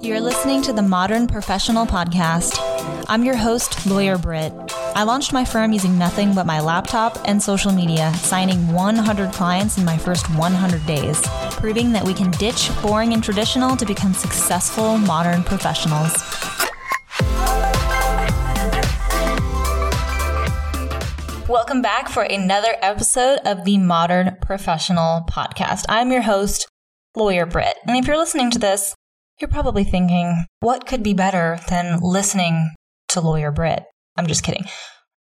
You're listening to the Modern Professional Podcast. I'm your host, Lawyer Britt. I launched my firm using nothing but my laptop and social media, signing 100 clients in my first 100 days, proving that we can ditch boring and traditional to become successful modern professionals. Welcome back for another episode of the Modern Professional Podcast. I'm your host, Lawyer Britt. And if you're listening to this, you're probably thinking, what could be better than listening to Lawyer Britt? I'm just kidding.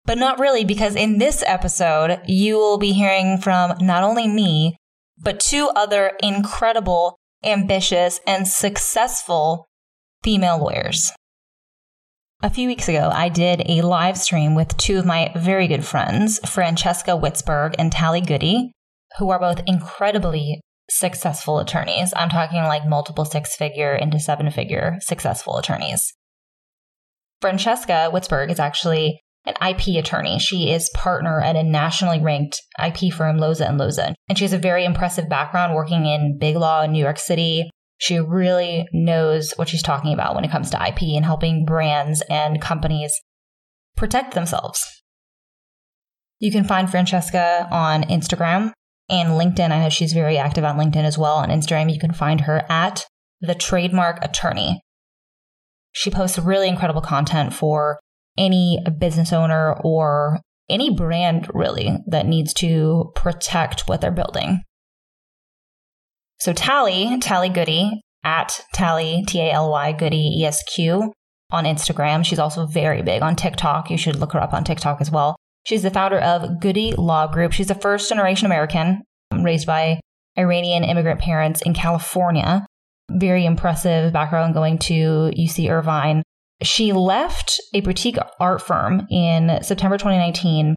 But not really, because in this episode, you will be hearing from not only me, but two other incredible, ambitious, and successful female lawyers. A few weeks ago, I did a live stream with two of my very good friends, Francesca Witzburg and Taly Goody, who are both incredibly successful attorneys. I'm talking like multiple six figure into seven figure successful attorneys. Francesca Witzburg is actually an IP attorney. She is partner at a nationally ranked IP firm, Loza and Loza. And she has a very impressive background working in big law in New York City. She really knows what she's talking about when it comes to IP and helping brands and companies protect themselves. You can find Francesca on Instagram and LinkedIn. I know she's very active on LinkedIn as well. On Instagram, you can find her at the trademark attorney. She posts really incredible content for any business owner or any brand really that needs to protect what they're building. So Taly, Taly Goody at Taly, T A L Y Goody ESQ on Instagram. She's also very big on TikTok. You should look her up on TikTok as well. She's the founder of Goody Law Group. She's a first generation American um, raised by Iranian immigrant parents in California. Very impressive background going to UC Irvine. She left a boutique art firm in September 2019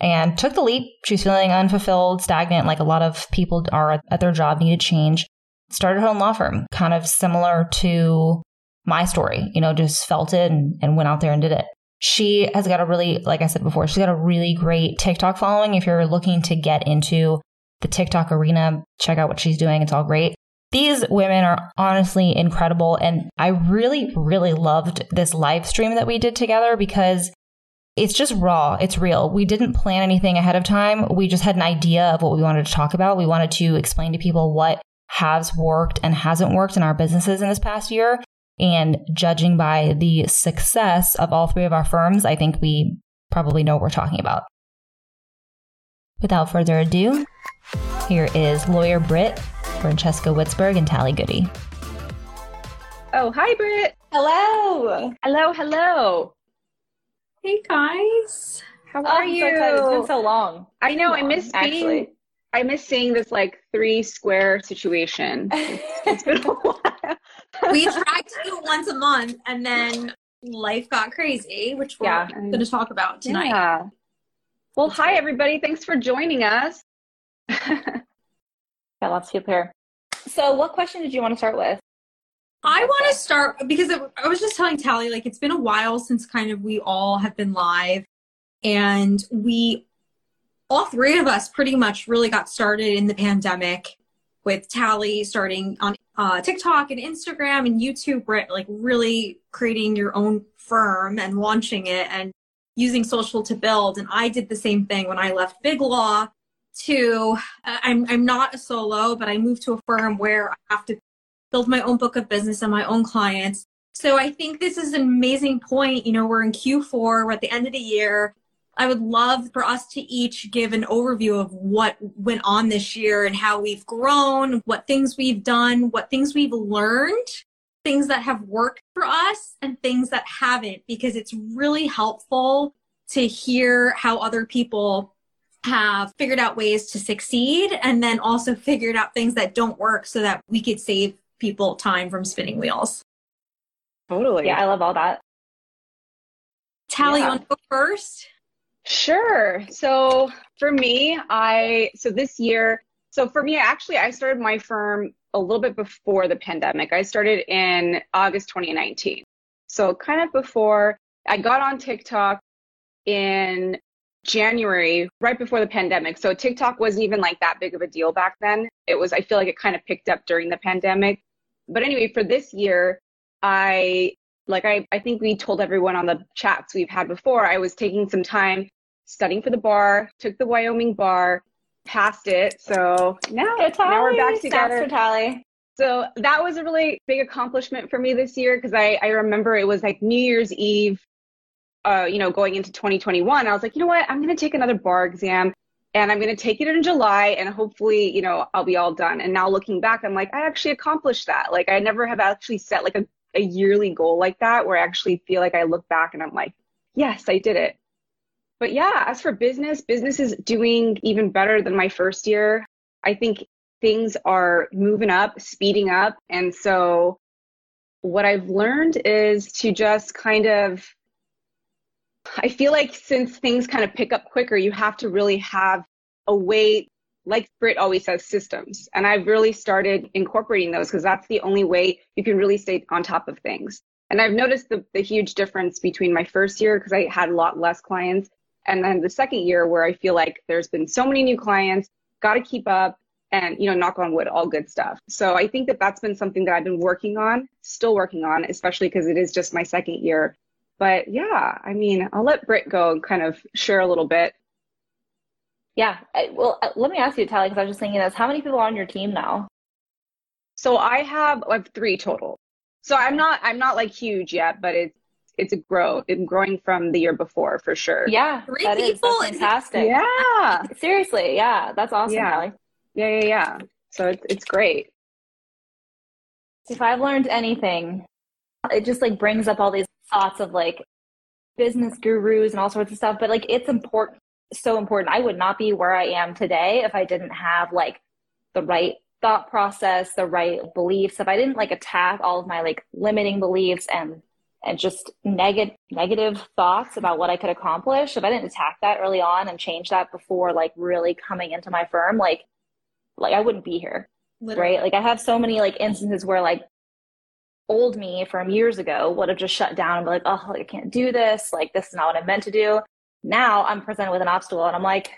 and took the leap. She was feeling unfulfilled, stagnant, like a lot of people are at their job, needed change. Started her own law firm, kind of similar to my story, you know, just felt it and, and went out there and did it. She has got a really, like I said before, she's got a really great TikTok following. If you're looking to get into the TikTok arena, check out what she's doing. It's all great. These women are honestly incredible. And I really, really loved this live stream that we did together because it's just raw. It's real. We didn't plan anything ahead of time. We just had an idea of what we wanted to talk about. We wanted to explain to people what has worked and hasn't worked in our businesses in this past year. And judging by the success of all three of our firms, I think we probably know what we're talking about. Without further ado, here is lawyer Britt, Francesca Witzburg, and Taly Goody. Oh, hi, Britt. Hello. Hello, hello. Hey, guys. How oh, are oh, you? So it's been so long. I know. long, I miss actually. being. I miss seeing this like three square situation. it's been a while. We tried to do it once a month, and then life got crazy, which we're Yeah. going to talk about tonight. Yeah. Well, That's hi great. everybody. Thanks for joining us. Yeah, lots to prepare. So, what question did you want to start with? I want to start because it, I was just telling Taly, like, it's been a while since kind of we all have been live, and we, all three of us, pretty much really got started in the pandemic with Taly starting on uh, TikTok and Instagram and YouTube, Britt, like really creating your own firm and launching it and using social to build. And I did the same thing when I left Big Law to, uh, I'm, I'm not a solo, but I moved to a firm where I have to build my own book of business and my own clients. So I think this is an amazing point. You know, we're in Q4, we're at the end of the year. I would love for us to each give an overview of what went on this year and how we've grown, what things we've done, what things we've learned, things that have worked for us and things that haven't, because it's really helpful to hear how other people have figured out ways to succeed and then also figured out things that don't work so that we could save people time from spinning wheels. Totally. Yeah, I love all that. Taly, Yeah. you want to go first? Sure. So for me, I so this year, so for me, actually, I started my firm a little bit before the pandemic. I started in August 2019. So kind of before I got on TikTok in January, right before the pandemic. So TikTok wasn't even like that big of a deal back then. It was, I feel like it kind of picked up during the pandemic. But anyway, for this year, I like I, I think we told everyone on the chats we've had before, I was taking some time studying for the bar, took the Wyoming bar, passed it. So now, now we're back together. Taly. So that was a really big accomplishment for me this year because I, I remember it was like New Year's Eve, uh, you know, going into 2021. I was like, you know what? I'm going to take another bar exam and I'm going to take it in July and hopefully, you know, I'll be all done. And now looking back, I'm like, I actually accomplished that. Like I never have actually set like a, a yearly goal like that where I actually feel like I look back and I'm like, yes, I did it. But yeah, as for business, business is doing even better than my first year. I think things are moving up, speeding up. And so what I've learned is to just kind of I feel like since things kind of pick up quicker, you have to really have a way, like Britt always says, systems. And I've really started incorporating those because that's the only way you can really stay on top of things. And I've noticed the, the huge difference between my first year because I had a lot less clients and then the second year where I feel like there's been so many new clients, got to keep up and, you know, knock on wood, all good stuff. So I think that that's been something that I've been working on, still working on, especially because it is just my second year. But yeah, I mean, I'll let Britt go and kind of share a little bit. Yeah. Well, uh, let me ask you, Taly, because I was just thinking this. How many people are on your team now? So I have, I have three total. So I'm not, I'm not like huge yet, but it's, it's a grow. It's growing from the year before for sure. Yeah. Three that is, people? that's fantastic. Yeah. Seriously. Yeah. That's awesome, Yeah. Taly. Yeah. Yeah. Yeah. So it's, it's great. If I've learned anything, it just like brings up all these thoughts of like business gurus and all sorts of stuff. But like it's important, so important. I would not be where I am today if I didn't have like the right thought process, the right beliefs. If I didn't like attack all of my like limiting beliefs and and just negative negative thoughts about what I could accomplish, if I didn't attack that early on and change that before like really coming into my firm, like like I wouldn't be here Literally. right? Like I have so many like instances where like old me from years ago would have just shut down and be like, oh, I can't do this. Like this is not what I'm meant to do. Now I'm presented with an obstacle and I'm like,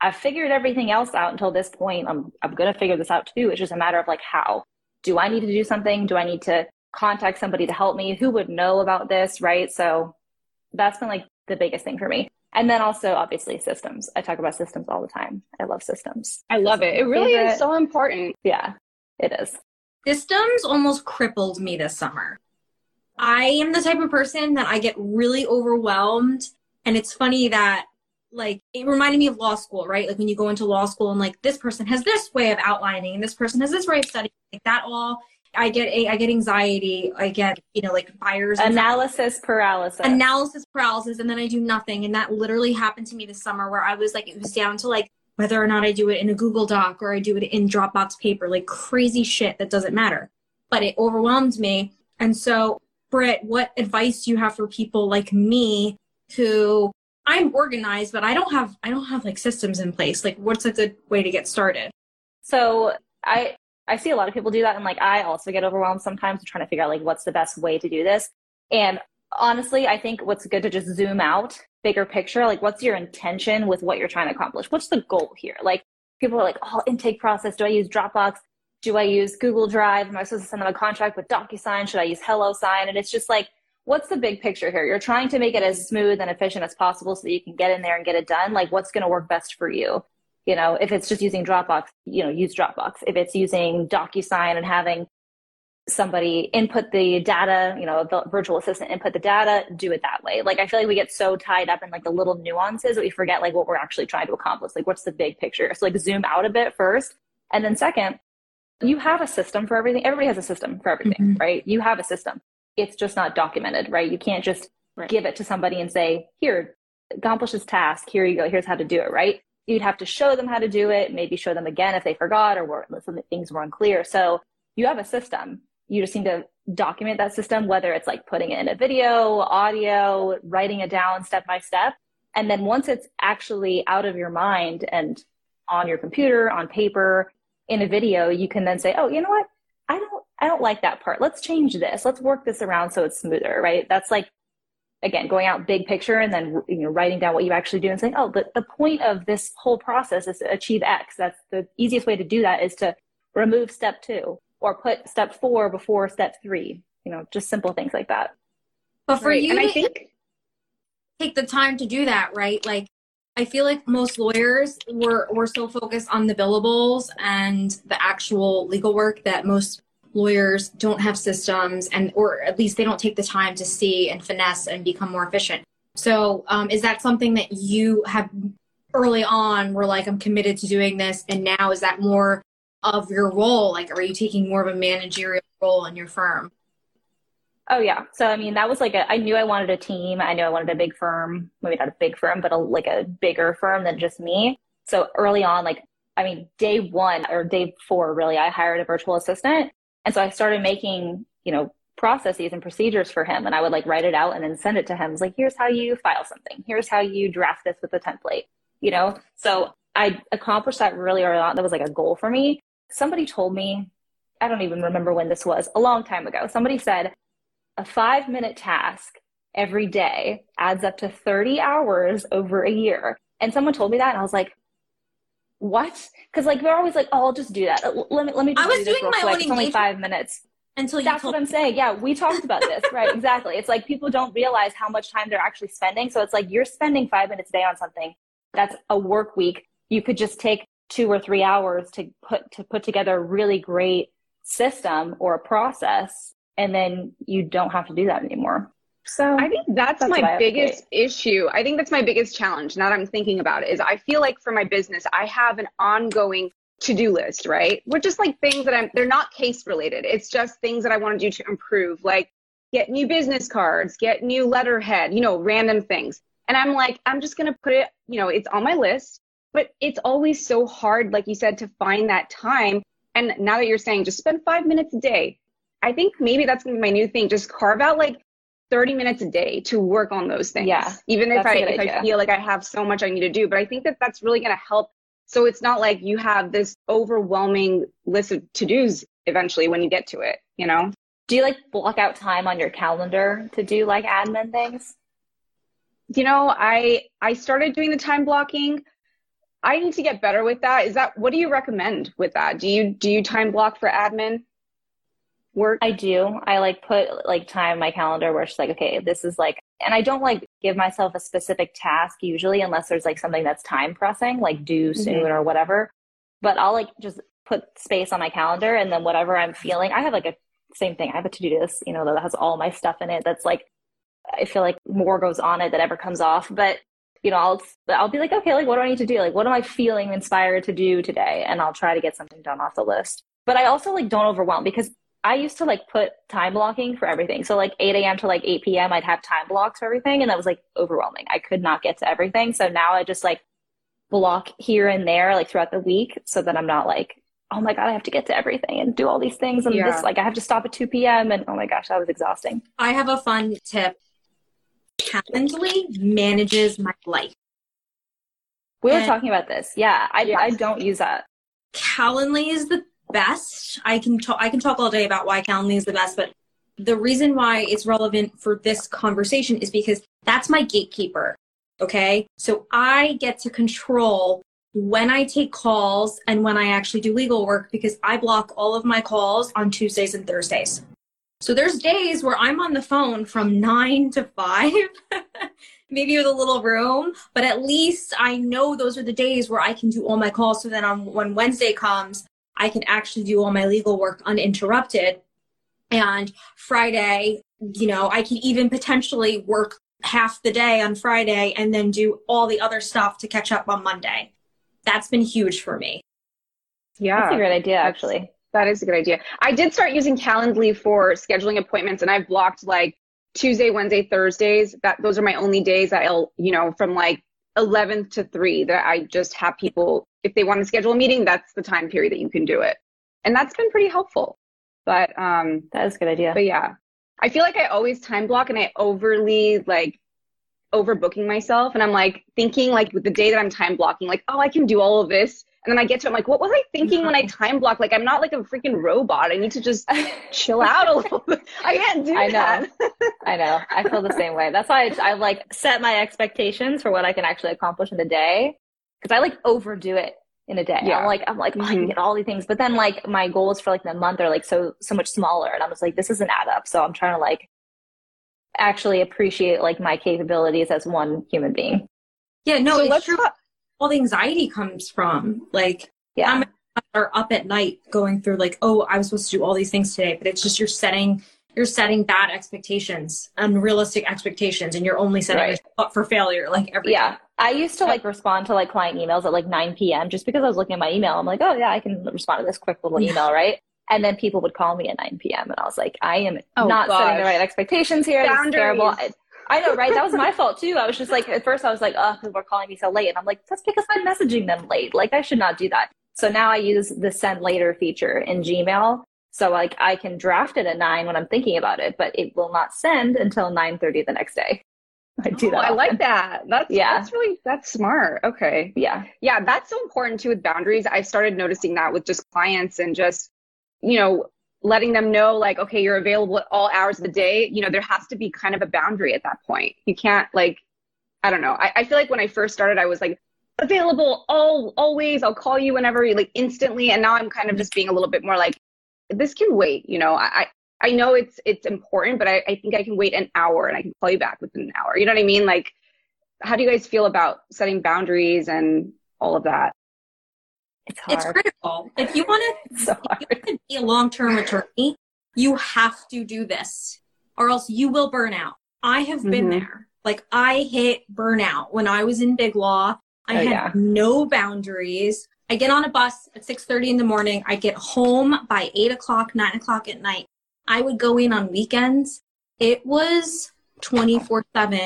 I've figured everything else out until this point. I'm I'm gonna figure this out too. It's just a matter of like how. Do I need to do something? Do I need to contact somebody to help me? Who would know about this? Right. So that's been like the biggest thing for me. And then also obviously systems. I talk about systems all the time. I love systems. I love it. It really Favorite- is so important. Yeah, it is. Systems almost crippled me this summer. I am the type of person that I get really overwhelmed. And it's funny that, like, it reminded me of law school, right? Like, when you go into law school and, like, this person has this way of outlining and this person has this way of studying, like, that all, I get, I get anxiety. I get, you know, like, buyers Analysis paralysis. analysis paralysis and then I do nothing. And that literally happened to me this summer where I was like, it was down to like whether or not I do it in a Google Doc or I do it in Dropbox paper, like crazy shit that doesn't matter. But it overwhelmed me. And so, Britt, what advice do you have for people like me who I'm organized, but I don't have I don't have like systems in place. Like what's a good way to get started? So I I see a lot of people do that, and like I also get overwhelmed sometimes trying to figure out like what's the best way to do this. And honestly, I think what's good to just zoom out, bigger picture. Like, what's your intention with what you're trying to accomplish? What's the goal here? Like, people are like, oh, intake process. Do I use Dropbox? Do I use Google Drive? Am I supposed to send them a contract with DocuSign? Should I use HelloSign? And it's just like, what's the big picture here? You're trying to make it as smooth and efficient as possible so that you can get in there and get it done. Like, what's going to work best for you? You know, if it's just using Dropbox, you know, use Dropbox. If it's using DocuSign and having somebody input the data, you know, a virtual assistant input the data, do it that way. Like I feel like we get so tied up in like the little nuances that we forget like what we're actually trying to accomplish. Like what's the big picture? So like zoom out a bit first. And then second, you have a system for everything. Everybody has a system for everything, Mhm. right? You have a system. It's just not documented, right? You can't just Right. give it to somebody and say, here, accomplish this task. Here you go. Here's how to do it, right? You'd have to show them how to do it, maybe show them again if they forgot or were, some things were unclear. So you have a system. You just need to document that system, whether it's like putting it in a video, audio, writing it down step by step. And then once it's actually out of your mind and on your computer, on paper, in a video, you can then say, oh, you know what? I don't, I don't like that part. Let's change this. Let's work this around so it's smoother, right? That's like, again, going out big picture and then, you know, writing down what you actually do and saying, oh, the, the point of this whole process is to achieve X. That's the easiest way to do that is to remove step two or put step four before step three you know, just simple things like that. But for Right. you and I think take the time to do that, right? Like I feel like most lawyers were were so focused on the billables and the actual legal work that most lawyers don't have systems and or at least they don't take the time to see and finesse and become more efficient. So um, is that something that you have early on were like I'm committed to doing this and now is that more of your role? Like are you taking more of a managerial role in your firm? Oh yeah. So I mean, that was like a. I knew I wanted a team. I knew I wanted a big firm. Maybe not a big firm, but a, like a bigger firm than just me. So early on, like I mean, day one or day four, really, I hired a virtual assistant, and so I started making you know processes and procedures for him, and I would like write it out and then send it to him. It's like, here's how you file something. Here's how you draft this with a template. You know. So I accomplished that really early on. That was like a goal for me. Somebody told me, I don't even remember when this was, a long time ago. Somebody said a five minute task every day adds up to 30 hours over a year. And someone told me that, and I was like, what? Because like they're always like, oh, I'll just do that. Let me let me. Just I was do doing my quick. own It's only five minutes. Until you That's told what I'm saying. Yeah, we talked about this, right? Exactly. It's like people don't realize how much time they're actually spending. So it's like you're spending five minutes a day on something that's a work week. You could just take two or three hours to put to put together a really great system or a process, and then you don't have to do that anymore. So I think that's, That's my biggest issue. I think that's my biggest challenge. Now that I'm thinking about it, is I feel like for my business, I have an ongoing to-do list, right? Which just like things that I'm. They're not case related. It's just things that I want to do to improve, like get new business cards, get new letterhead, you know, random things. And I'm like, I'm just gonna put it. You know, it's on my list, but it's always so hard, like you said, to find that time. And now that you're saying, just spend five minutes a day. I think maybe that's gonna be my new thing. Just carve out like 30 minutes a day to work on those things. Yeah, Even if I if I feel like I have so much I need to do, but I think that that's really going to help. So it's not like you have this overwhelming list of to-dos eventually when you get to it, you know? do you like block out time on your calendar to do like admin things? You know, I I started doing the time blocking. I need to get better with that. Is that what do you recommend with that? Do you do you time block for admin work? I do. I like put like time in my calendar where it's like, okay, this is like, and I don't like give myself a specific task usually unless there's like something that's time pressing, like due mm-hmm. soon or whatever. But I'll like just put space on my calendar and then whatever I'm feeling, I have like a same thing. I have a to do list, you know, that has all my stuff in it. That's like, I feel like more goes on it that ever comes off. But you know, I'll I'll be like, okay, like what do I need to do? Like, what am I feeling inspired to do today? And I'll try to get something done off the list. But I also like don't overwhelm because I used to like put time blocking for everything. So like 8 a.m. to like 8 p.m. I'd have time blocks for everything, and that was like overwhelming. I could not get to everything. So now I just like block here and there, like throughout the week, so that I'm not like, oh my god, I have to get to everything and do all these things, and Yeah. this like I have to stop at 2 p.m. and oh my gosh, that was exhausting. I have a fun tip. Calendly manages my life. We were And- talking about this. Yeah, I Yes. I don't use that. Calendly is the best. I can talk. I can talk all day about why Calendly is the best, but the reason why it's relevant for this conversation is because that's my gatekeeper. Okay, so I get to control when I take calls and when I actually do legal work because I block all of my calls on Tuesdays and Thursdays. So there's days where I'm on the phone from nine to five, maybe with a little room, but at least I know those are the days where I can do all my calls. So then on when Wednesday comes, I can actually do all my legal work uninterrupted. And Friday, you know, I can even potentially work half the day on Friday and then do all the other stuff to catch up on Monday. That's been huge for me. yeah. That's a great idea, actually. That is a good idea. I did start using Calendly for scheduling appointments, and I've blocked like Tuesday, Wednesday, Thursdays. That those are my only days. I'll you know from like 11 to 3 that I just have people if they want to schedule a meeting. That's the time period that you can do it, and that's been pretty helpful. But um, That is a good idea. but yeah, I feel like I always time block, and I overly like overbooking myself, and I'm like thinking like with the day that I'm time blocking, like oh I can do all of this. And then I get to it, I'm like, what was I thinking when I time block? Like, I'm not like a freaking robot. I need to just chill out a little bit. I can't do I know. that. I know. I feel the same way. That's why I, I like set my expectations for what I can actually accomplish in a day because I like overdo it in a day. Yeah. I'm like, I'm like, oh, I can Mhm. get all these things. But then like my goals for like the month are like so so much smaller. And I'm just like, this doesn't add up. So I'm trying to like actually appreciate like my capabilities as one human being. Yeah, no, so it's true. All the anxiety comes from like Yeah. I'm- are up at night going through like, oh, I was supposed to do all these things today, but it's just you're setting you're setting bad expectations, unrealistic expectations, and you're only setting Right. yourself up for failure like every yeah. time. I used to like respond to like client emails at like 9 p.m. just because I was looking at my email. I'm like, oh yeah, I can respond to this quick little email, right? And then people would call me at 9 p.m. and I was like, I am Oh, not setting the right expectations here. This is terrible. I, I know, right? That was my fault too. I was just like, at first I was like, oh, people are calling me so late. And I'm like, that's because I'm messaging them late. Like I should not do that. So now I use the send later feature in Gmail. So like I can draft it at nine when I'm thinking about it, but it will not send until 9.30 the next day. I do Oh, that. I like that. That's Yeah. that's really that's smart. Okay. Yeah. Yeah, that's so important too with boundaries. I started noticing that with just clients and just, you know, letting them know like, okay, you're available at all hours of the day. You know, there has to be kind of a boundary at that point. You can't like, I don't know. I, I feel like when I first started, I was like available all always. I'll call you whenever, like instantly. And now I'm kind of just being a little bit more like, this can wait. You know, I I I know it's it's important, but I, I think I can wait an hour and I can call you back within an hour. You know what I mean? Like, how do you guys feel about setting boundaries and all of that? It's hard. It's critical. If you want to so you want to be a long-term attorney, you have to do this or else you will burn out. I have been Mhm. there. Like I hit burnout when I was in big law. I Oh, had yeah. no boundaries. I get on a bus at 6.30 in the morning. I get home by 8 o'clock, 9 o'clock at night. I would go in on weekends. It was 24-7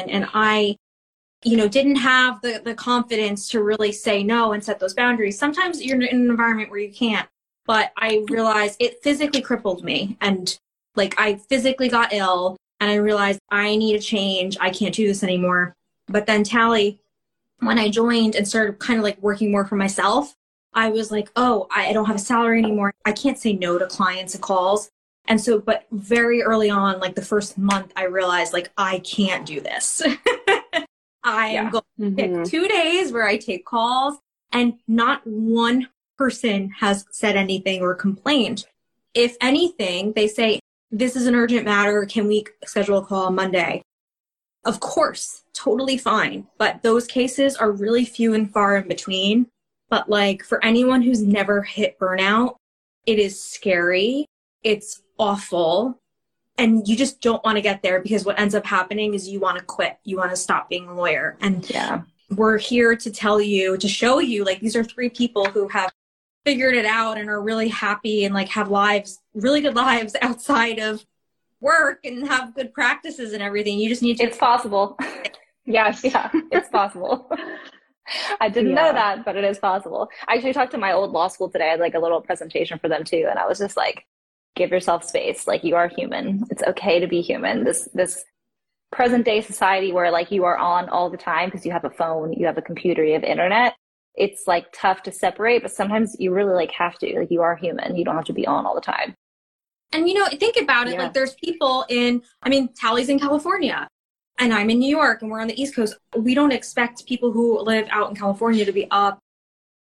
and I you know didn't have the the confidence to really say no and set those boundaries. Sometimes you're in an environment where you can't but i realized it physically crippled me. And like i physically got ill and i realized i need a change. I can't do this anymore. But then tally when i joined and started kind of like working more for myself i was like oh i don't have a salary anymore. I can't say no to clients and calls and so but very early on like the first month i realized like i can't do this i am Yeah. going Mm-hmm. pick two days where I take calls, and not one person has said anything or complained. If anything, they say, This is an urgent matter. Can we schedule a call on Monday? Of course, totally fine. But those cases are really few and far in between. But like for anyone who's never hit burnout, it is scary. It's awful. And you just don't want to get there because what ends up happening is you want to quit. You want to stop being a lawyer. And Yeah. we're here to tell you, to show you, like, these are three people who have figured it out and are really happy and like have lives, really good lives outside of work and have good practices and everything. You just need to. It's possible. Yes. yeah, it's possible. I didn't Yeah. know that, but it is possible. I actually talked to my old law school today. I had like a little presentation for them too, and I was just like, give yourself space. Like you are human. It's okay to be human. This this present day society where like you are on all the time because you have a phone, you have a computer, you have internet. It's like tough to separate, but sometimes you really like have to. Like you are human. You don't have to be on all the time. And you know, think about it. Yeah. Like, there's people in, I mean, Taly's in California and I'm in New York and we're on the East Coast. We don't expect people who live out in California to be up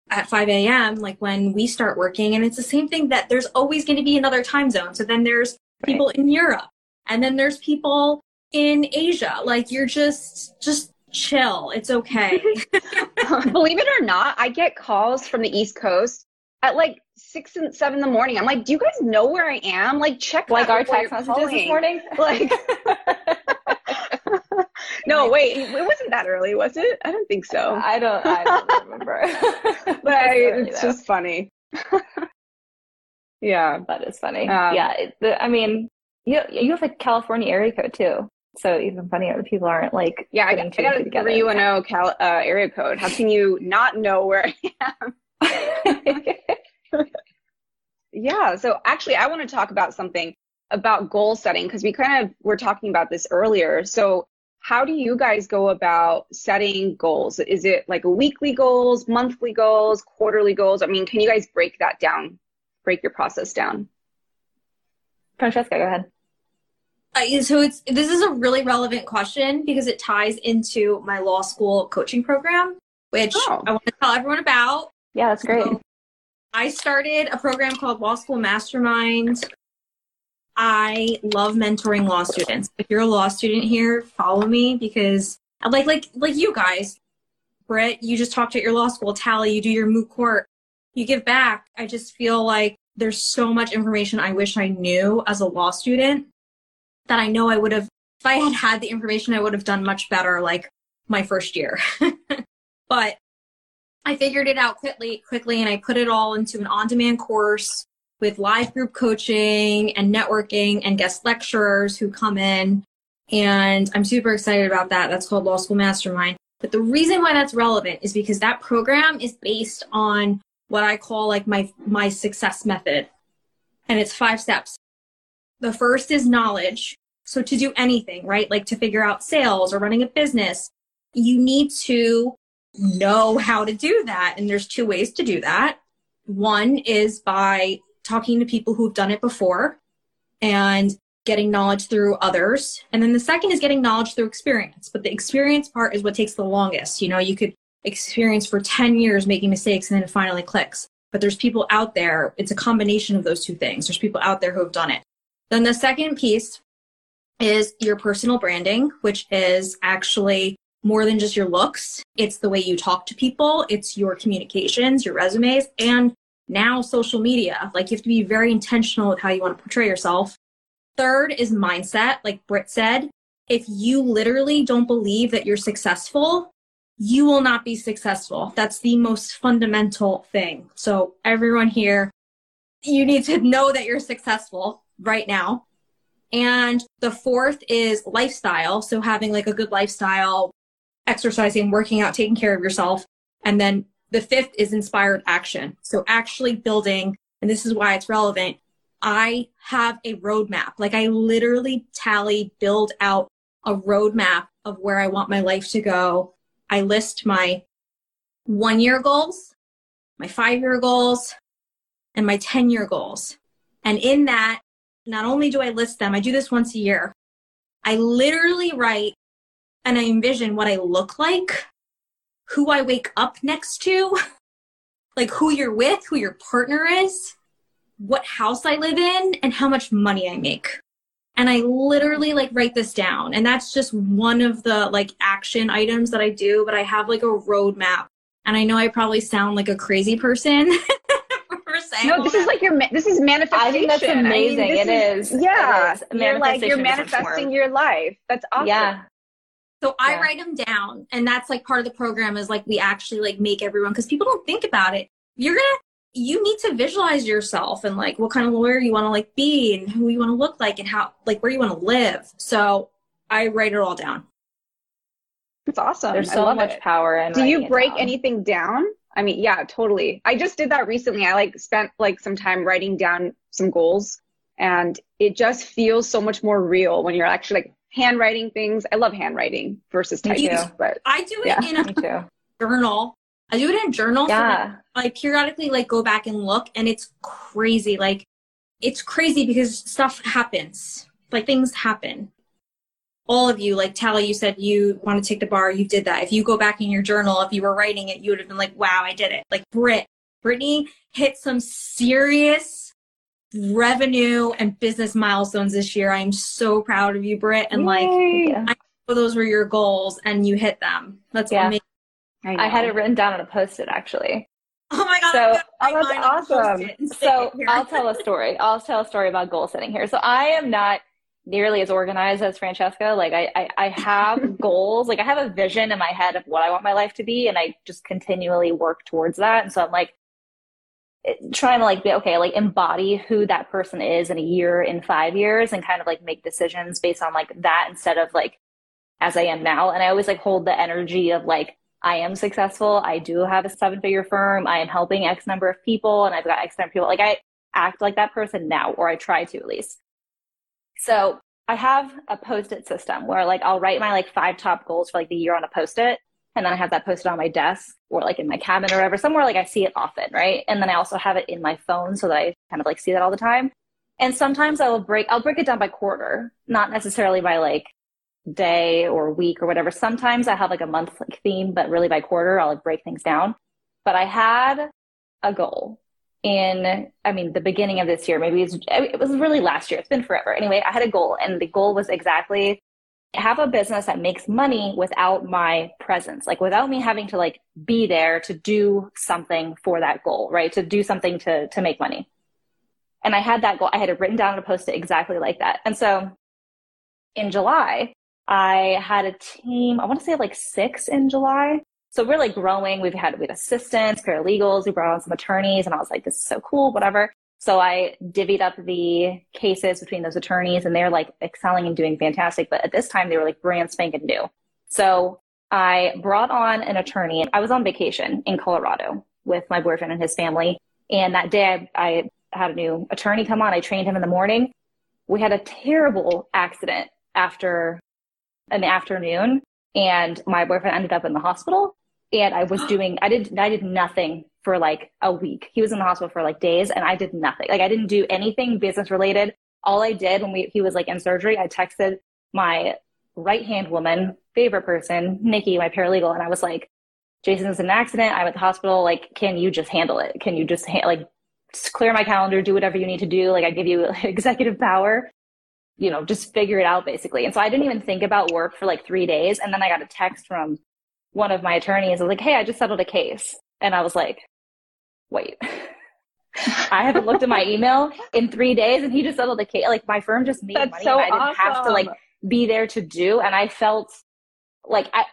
at 5 a.m. like when we start working. And it's the same thing that there's always going to be another time zone. So then there's people in Europe and then there's people in Asia. Like, you're just, just chill. It's okay. Believe it or not, I get calls from the East Coast at like six and seven in the morning. I'm like, do you guys know where I am? Like, check Like our text messages this morning. Like, no, wait, it wasn't that early, was it? I don't think so. I don't. I don't remember. But I, it's though. just funny. yeah. That is funny. Um, yeah, it, the, I mean, you you have a California area code too, so even funnier that people aren't like Yeah, I putting got, two I got and a 310 Cal, uh, area code. How can you not know where I am? Yeah. So actually, I want to talk about something about goal setting because we kind of were talking about this earlier. So how do you guys go about setting goals? Is it like weekly goals, monthly goals, quarterly goals? I mean, can you guys break that down? Break your process down. Francesca, go ahead. Uh, so it's this is a really relevant question because it ties into my law school coaching program, which Oh. I want to tell everyone about. Yeah, that's great. So, I started a program called Law School Mastermind. I love mentoring law students. If you're a law student here, follow me because like like like you guys, Britt, you just talked at your law school. Taly, you do your moot court. You give back. I just feel like there's so much information I wish I knew as a law student that I know I would have if I had had the information I would have done much better like my first year. but I figured it out quickly quickly and I put it all into an on-demand course with live group coaching and networking and guest lecturers who come in and I'm super excited about that. That's called Law School Mastermind. But the reason why that's relevant is because that program is based on what I call like my my success method. And it's five steps. The first is knowledge. So to do anything, right? Like to figure out sales or running a business, you need to know how to do that. And there's two ways to do that. One is by talking to people who've done it before and getting knowledge through others. And then the second is getting knowledge through experience. But the experience part is what takes the longest. You know, you could experience for 10 years making mistakes and then it finally clicks. But there's people out there, it's a combination of those two things. There's people out there who have done it. Then the second piece is your personal branding, which is actually more than just your looks. It's the way you talk to people, it's your communications, your resumes, and now social media. Like you have to be very intentional with how you want to portray yourself. Third is mindset, like Britt said. If you literally don't believe that you're successful, you will not be successful. That's the most fundamental thing. So, everyone here, you need to know that you're successful right now. And the fourth is lifestyle. So, having like a good lifestyle, exercising, working out, taking care of yourself. And then the fifth is inspired action. So actually building, and this is why it's relevant. I have a roadmap. Like I literally tally, build out a roadmap of where I want my life to go. I list my one year goals, my five year goals, and my 10 year goals. And in that, not only do I list them, I do this once a year. I literally write and I envision what I look like, who I wake up next to, like who you're with, who your partner is, what house I live in, and how much money I make. And I literally like write this down. And that's just one of the like action items that I do, but I have like a roadmap. And I know I probably sound like a crazy person. no, this is like your this is manifestation. I think that's amazing. I mean, it is, is. Yeah, it is. you're like you're manifesting your life. That's awesome. Yeah, so I write them down and that's like part of the program is like we actually like make everyone because people don't think about it. You're gonna you need to visualize yourself and like what kind of lawyer you want to like be and who you want to look like and how like where you want to live. So I write it all down. It's awesome. There's so much it. power in. Do you break down. anything down? I mean, yeah, totally. I just did that recently. I like spent like some time writing down some goals and it just feels so much more real when you're actually like handwriting things. I love handwriting versus typing, but I do it yeah. in a journal. I do it in journal. Yeah. So I periodically like go back and look and it's crazy. Like it's crazy because stuff happens. Like things happen. All of you, like Taly, you said you want to take the bar, you did that. If you go back in your journal, if you were writing it, you would have been like, wow, I did it. Like Britt, Brittany hit some serious revenue and business milestones this year. I'm so proud of you, Britt. And like, I know those were your goals and you hit them. That's yeah. amazing. I, I, had it written down on a post-it actually. Oh my god! So oh, that's awesome. So I'll tell a story. I'll tell a story about goal setting here. So I am not nearly as organized as Francesca. Like I, I, I have goals. Like I have a vision in my head of what I want my life to be, and I just continually work towards that. And so I'm like, trying to like be okay like embody who that person is in a year in five years and kind of like make decisions based on like that instead of like as i am now. And i always like hold the energy of like i am successful. I do have a seven figure firm. I am helping x number of people and i've got x number of people. Like i act like that person now or i try to at least. So i have a post-it system where like i'll write my like five top goals for like the year on a post-it and then I have that posted on my desk or like in my cabinet or whatever, somewhere like I see it often, right? And then I also have it in my phone so that I kind of like see that all the time. And sometimes I will break, I'll break it down by quarter, not necessarily by like day or week or whatever. Sometimes I have like a month like theme, but really by quarter, I'll like break things down. But I had a goal in, I mean, the beginning of this year, maybe it was, it was really last year. It's been forever. Anyway, I had a goal and the goal was exactly have a business that makes money without my presence, like without me having to like be there to do something for that goal, right? To do something to, to make money. And I had that goal. I had it written down and posted exactly like that. And so in July, I had a team, I want to say like six in July. So we're like growing. We've had, we had assistants, paralegals, we brought on some attorneys and I was like, this is so cool, whatever. So I divvied up the cases between those attorneys and they're like excelling and doing fantastic. But at this time they were like brand spanking new. So I brought on an attorney. I was on vacation in Colorado with my boyfriend and his family. And that day I, I had a new attorney come on. I trained him in the morning. We had a terrible accident after an afternoon and my boyfriend ended up in the hospital and I was doing I did I did nothing for like a week. He was in the hospital for like days and I did nothing. Like I didn't do anything business related. All I did when we he was like in surgery, I texted my right hand woman, favorite person, Nikki, my paralegal, and I was like, Jason's in an accident. I'm at the hospital. Like, can you just handle it? Can you just ha- like just clear my calendar, do whatever you need to do? Like I give you executive power you know, just figure it out basically. And so I didn't even think about work for like three days. And then I got a text from one of my attorneys. I was like, Hey, I just settled a case. And I was like, wait, I haven't looked at my email in three days and he just settled a case. Like my firm just made That's money so I didn't awesome. have to like be there to do. And I felt like I,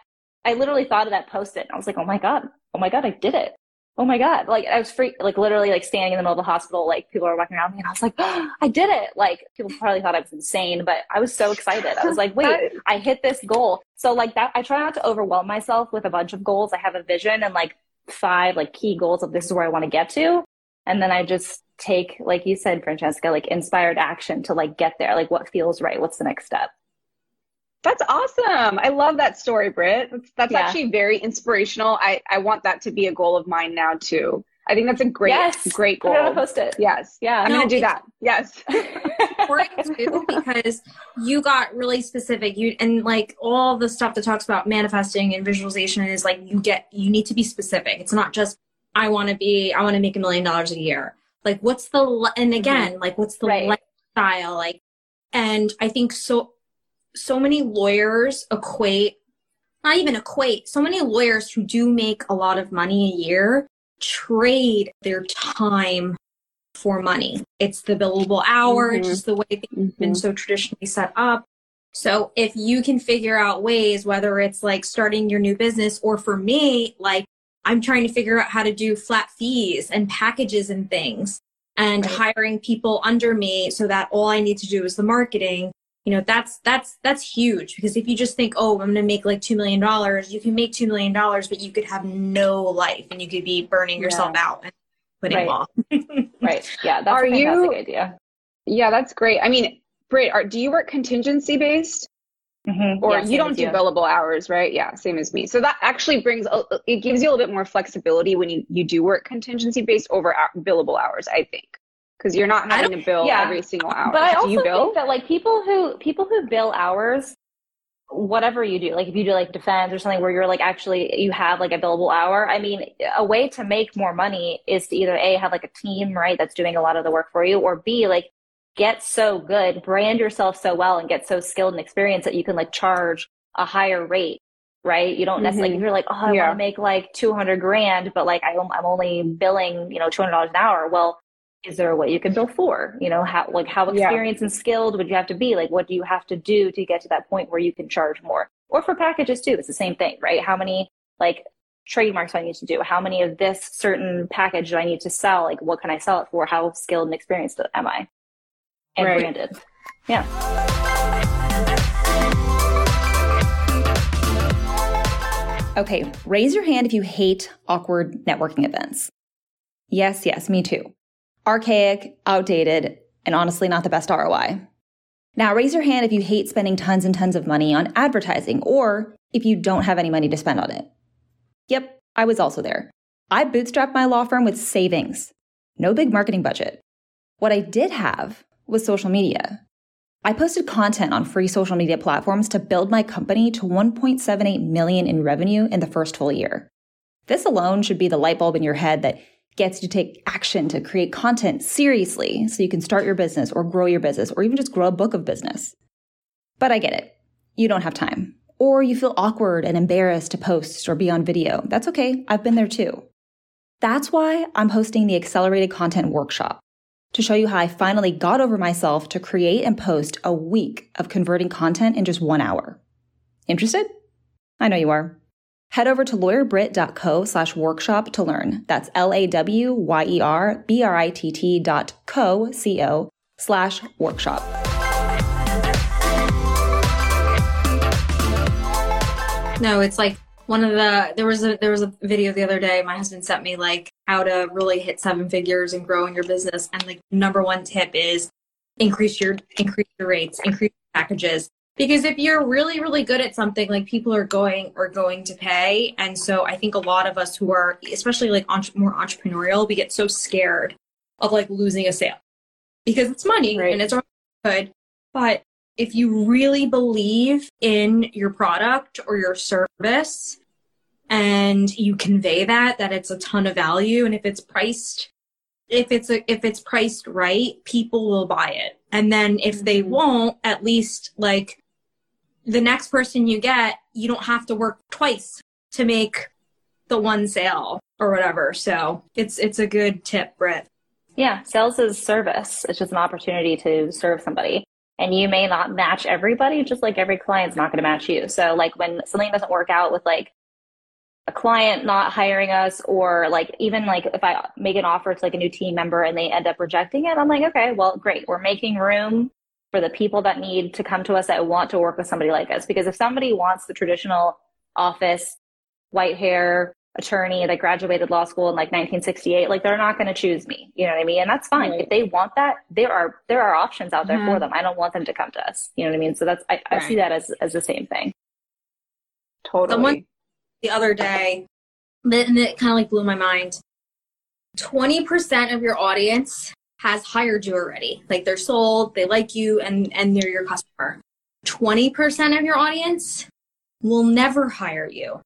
I literally thought of that post it. I was like, oh my God, oh my God, I did it oh my god like i was free like literally like standing in the middle of the hospital like people are walking around me and i was like oh, i did it like people probably thought i was insane but i was so excited i was like wait i hit this goal so like that i try not to overwhelm myself with a bunch of goals i have a vision and like five like key goals of this is where i want to get to and then i just take like you said francesca like inspired action to like get there like what feels right what's the next step That's awesome. I love that story, Britt. That's, that's Yeah. actually very inspirational. I, I want that to be a goal of mine now too. I think that's a great, yes great Put it on a goal. post-it Yes. yeah I'm No, going to do that. Yes. important too because you got really specific you and like all the stuff that talks about manifesting and visualization is like you get you need to be specific it's not just i want to be i want to make a million dollars a year like what's the and mm-hmm. again like what's the Right. lifestyle like and i think so so many lawyers equate not even equate so many lawyers who do make a lot of money a year trade their time for money. It's the billable hour, it's Mhm. just the way things have been so traditionally set up. So if you can figure out ways, whether it's like starting your new business or for me, like I'm trying to figure out how to do flat fees and packages and things and Right. hiring people under me so that all I need to do is the marketing. You know, that's that's that's huge because if you just think, oh, I'm gonna make like two million dollars, you can make two million dollars, but you could have no life and you could be burning yourself out and quitting Right. law. right yeah that's Are a fantastic you- idea Yeah, that's great. I mean, Britt, are, do you work contingency based Mhm. or Yeah, you don't as do billable hours, right? Yeah, same as me. So that actually brings, a- it gives you a little bit more flexibility when you, you do work contingency based over billable hours, I think. Because you're not having to bill yeah. every single hour. But I do also you bill? think that like people who people who bill hours, whatever you do, like if you do like defense or something where you're like actually you have like a billable hour. I mean, a way to make more money is to either a have like a team right that's doing a lot of the work for you, or b like get so good, brand yourself so well, and get so skilled and experienced that you can like charge a higher rate. Right, you don't necessarily. Mhm. You're like, oh, I Yeah. want to make like two hundred grand, but like I, I'm only billing, you know, two hundred dollars an hour. Well, is there a way you can bill for? You know, how like how Yeah. experienced and skilled would you have to be? Like what do you have to do to get to that point where you can charge more? Or for packages too, it's the same thing, right? How many like trademarks do I need to do? How many of this certain package do I need to sell? Like what can I sell it for? How skilled and experienced am I? And Right. branded. Yeah. Okay, raise your hand if you hate awkward networking events. Yes, yes, me too. Archaic, outdated, and honestly not the best ROI. Now, raise your hand if you hate spending tons and tons of money on advertising or if you don't have any money to spend on it. Yep, I was also there. I bootstrapped my law firm with savings, no big marketing budget. What I did have was social media. I posted content on free social media platforms to build my company to 1.78 million in revenue in the first full year. This alone should be the light bulb in your head that gets you to take action to create content seriously so you can start your business or grow your business or even just grow a book of business. But I get it. You don't have time. Or you feel awkward and embarrassed to post or be on video. That's okay. I've been there too. That's why I'm hosting the Accelerated Content Workshop to show you how I finally got over myself to create and post a week of converting content in just one hour. Interested? I know you are. Head over to lawyerbritt.co slash workshop to learn. That's L-A-W-Y-E-R-B-R-I-T-T dot co, C-O slash workshop. No, it's like one of the there was a there was a video the other day my husband sent me like how to really hit seven figures and grow in your business and like number one tip is increase your increase your rates, increase your packages because if you're really really good at something like people are going are going to pay and so i think a lot of us who are especially like entre- more entrepreneurial we get so scared of like losing a sale because it's money right. and it's all good but if you really believe in your product or your service and you convey that that it's a ton of value and if it's priced if it's a, if it's priced right people will buy it and then if they mm-hmm. won't at least like the next person you get, you don't have to work twice to make the one sale or whatever. So it's it's a good tip, Britt. Yeah, sales is service. It's just an opportunity to serve somebody. And you may not match everybody, just like every client's not going to match you. So like when something doesn't work out with like a client not hiring us or like even like if I make an offer to like a new team member and they end up rejecting it, I'm like, okay, well, great. We're making room for the people that need to come to us that want to work with somebody like us. Because if somebody wants the traditional office, white hair attorney that graduated law school in like 1968, like they're not going to choose me. You know what I mean? And that's fine. Right. If they want that, there are there are options out there mm-hmm. for them. I don't want them to come to us. You know what I mean? So that's I, right. I see that as as the same thing. Totally. Someone the other day, and it kind of like blew my mind. 20% of your audience has hired you already. Like they're sold, they like you, and, and they're your customer. 20% of your audience will never hire you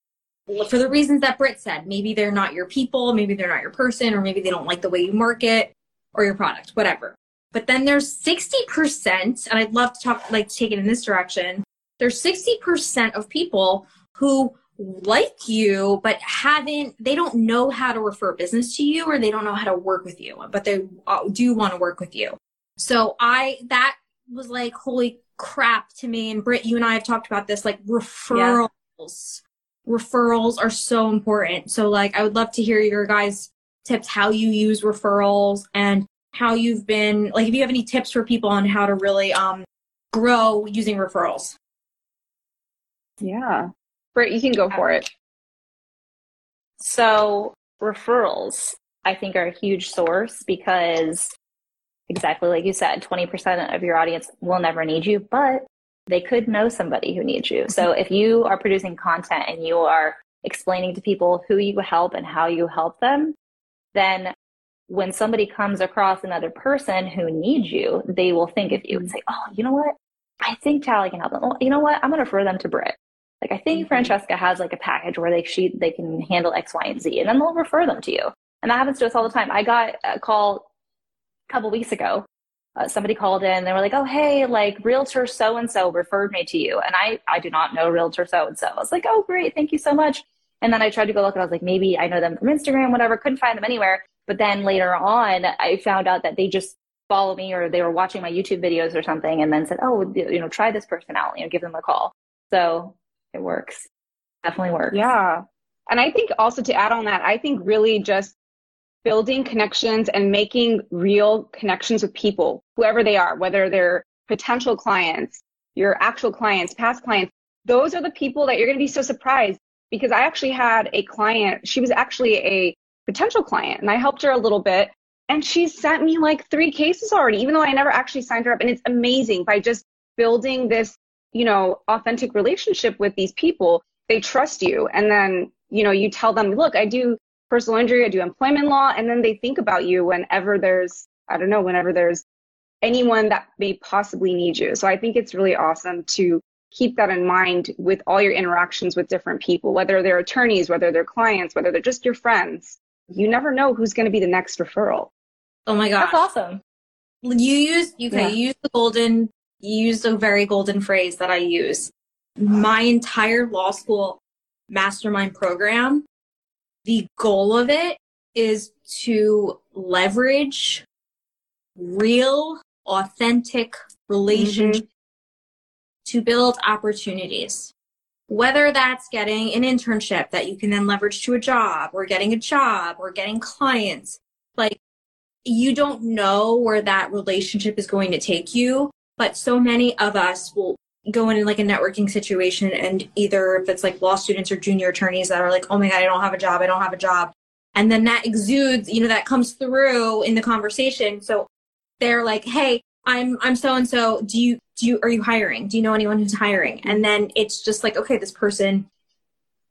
for the reasons that Britt said. Maybe they're not your people, maybe they're not your person, or maybe they don't like the way you market or your product, whatever. But then there's 60%, and I'd love to talk, like, take it in this direction. There's 60% of people who like you but haven't they don't know how to refer business to you or they don't know how to work with you but they uh, do want to work with you. So i that was like holy crap to me. And Britt you and I have talked about this like referrals. Yeah. referrals are so important. So like I would love to hear your guys tips how you use referrals and how you've been like if you have any tips for people on how to really um grow using referrals. Yeah Britt, you can go for it. So referrals, I think, are a huge source because exactly like you said, 20% of your audience will never need you, but they could know somebody who needs you. So if you are producing content and you are explaining to people who you help and how you help them, then when somebody comes across another person who needs you, they will think of you and mm-hmm. say, Oh, you know what? I think Taly can help them. Well, you know what? I'm going to refer them to Britt. Like I think mm-hmm. Francesca has like a package where they she they can handle X, Y, and Z, and then they'll refer them to you. And that happens to us all the time. I got a call a couple weeks ago. Uh, somebody called in. They were like, "Oh, hey, like realtor so and so referred me to you," and I I do not know realtor so and so. I was like, "Oh, great, thank you so much." And then I tried to go look, and I was like, maybe I know them from Instagram, whatever. Couldn't find them anywhere. But then later on, I found out that they just follow me or they were watching my YouTube videos or something, and then said, "Oh, you know, try this person out. You know, give them a call." So it works. Definitely works. Yeah. And I think also to add on that, I think really just building connections and making real connections with people, whoever they are, whether they're potential clients, your actual clients, past clients, those are the people that you're going to be so surprised because I actually had a client, she was actually a potential client and I helped her a little bit and she sent me like three cases already, even though I never actually signed her up. And it's amazing by just building this you know, authentic relationship with these people, they trust you. And then, you know, you tell them, look, I do personal injury, I do employment law. And then they think about you whenever there's, I don't know, whenever there's anyone that may possibly need you. So I think it's really awesome to keep that in mind with all your interactions with different people, whether they're attorneys, whether they're clients, whether they're just your friends. you never know who's going to be the next referral. Oh my gosh. That's awesome. You use you can Yeah. use the golden you used a very golden phrase that I use. My entire law school mastermind program, the goal of it is to leverage real, authentic relationships mm-hmm. to build opportunities. Whether that's getting an internship that you can then leverage to a job or getting a job or getting clients, like you don't know where that relationship is going to take you. But so many of us will go in like a networking situation and either if it's like law students or junior attorneys that are like, oh my God, I don't have a job, I don't have a job. And then that exudes, you know, that comes through in the conversation. So they're like, hey, I'm I'm so and so. Do you do you are you hiring? Do you know anyone who's hiring? And then it's just like, okay, this person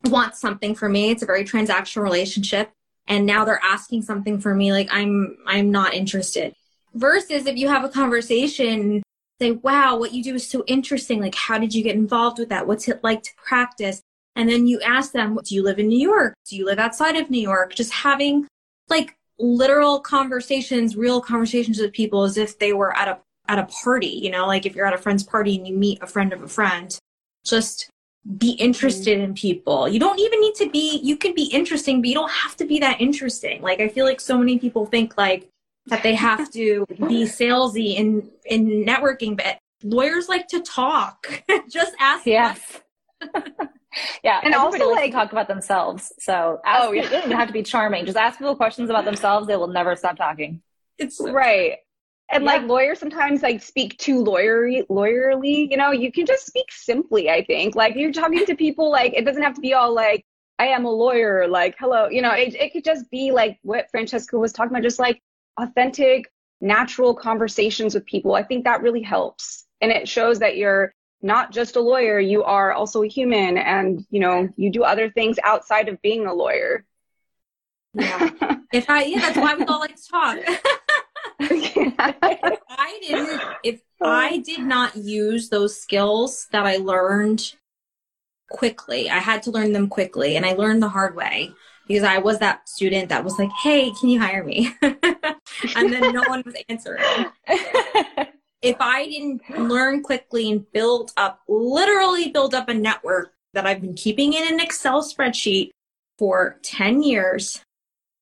wants something from me. It's a very transactional relationship. And now they're asking something for me, like I'm I'm not interested. Versus if you have a conversation, say, wow, what you do is so interesting. Like, how did you get involved with that? What's it like to practice? And then you ask them, do you live in New York? Do you live outside of New York? Just having like literal conversations, real conversations with people as if they were at a at a party, you know, like if you're at a friend's party and you meet a friend of a friend, just be interested in people. You don't even need to be you can be interesting, but you don't have to be that interesting. Like I feel like so many people think like that they have to be salesy in in networking, but lawyers like to talk. just ask Yes. yeah, And everybody also, like- to talk about themselves. So oh, ask Oh, yeah. people, it doesn't even have to be charming. Just ask people questions about themselves. They will never stop talking. it's Right. And Yeah. like lawyers sometimes like speak too lawyery, lawyerly, you know, you can just speak simply, I think. Like you're talking to people like it doesn't have to be all like I am a lawyer, like hello, you know, it it could just be like what Francesca was talking about just like authentic, natural conversations with people. I think that really helps. And it shows that you're not just a lawyer, you are also a human and, you know, you do other things outside of being a lawyer. yeah. If I yeah, that's why we all like to talk. if I didn't, if I did not use those skills that I learned quickly, I had to learn them quickly, and I learned the hard way because I was that student that was like, "Hey, can you hire me?" and then no one was answering. If I didn't learn quickly and build up, literally build up a network that I've been keeping in an Excel spreadsheet for 10 years,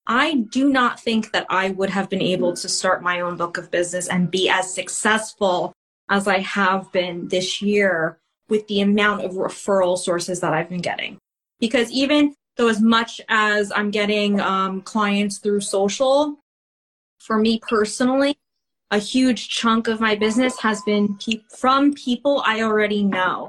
I do not think that I would have been able to start my own book of business and be as successful as I have been this year with the amount of referral sources that I've been getting. Because even though, as much as I'm getting um, clients through social, for me personally, a huge chunk of my business has been pe- from people I already know.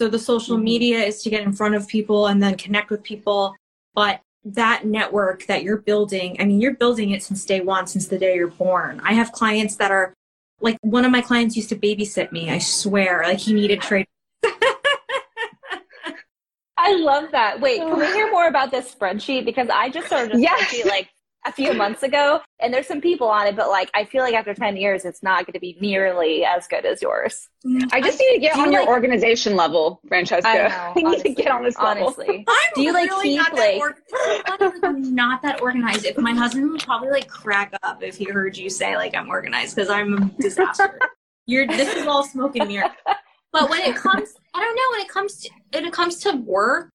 So the social Mhm. media is to get in front of people and then connect with people. But that network that you're building, I mean, you're building it since day one, since the day you're born. I have clients that are like one of my clients used to babysit me. I swear, like he needed trade. I love that. Wait, can we hear more about this spreadsheet? Because I just started a Yes. spreadsheet like a few months ago, and there's some people on it, but like I feel like after 10 years, it's not going to be nearly as good as yours. Mm, I just need to get on you your like- organization level, Francesca. I know. I need to get on this level. Honestly. I'm Do you, like, really keep, not like- that or- I'm not that organized? If my husband would probably like crack up if he heard you say like I'm organized because I'm a disaster. You're this is all smoke and mirror. But when it comes, I don't know. When it comes to when it comes to work,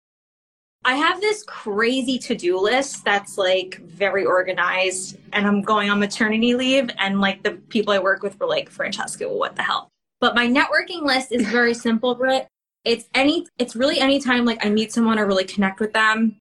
I have this crazy to do list that's like very organized, and I'm going on maternity leave, and like the people I work with were like, Francesca, what the hell? But my networking list is very simple, Britt. It's any, it's really anytime like I meet someone or really connect with them,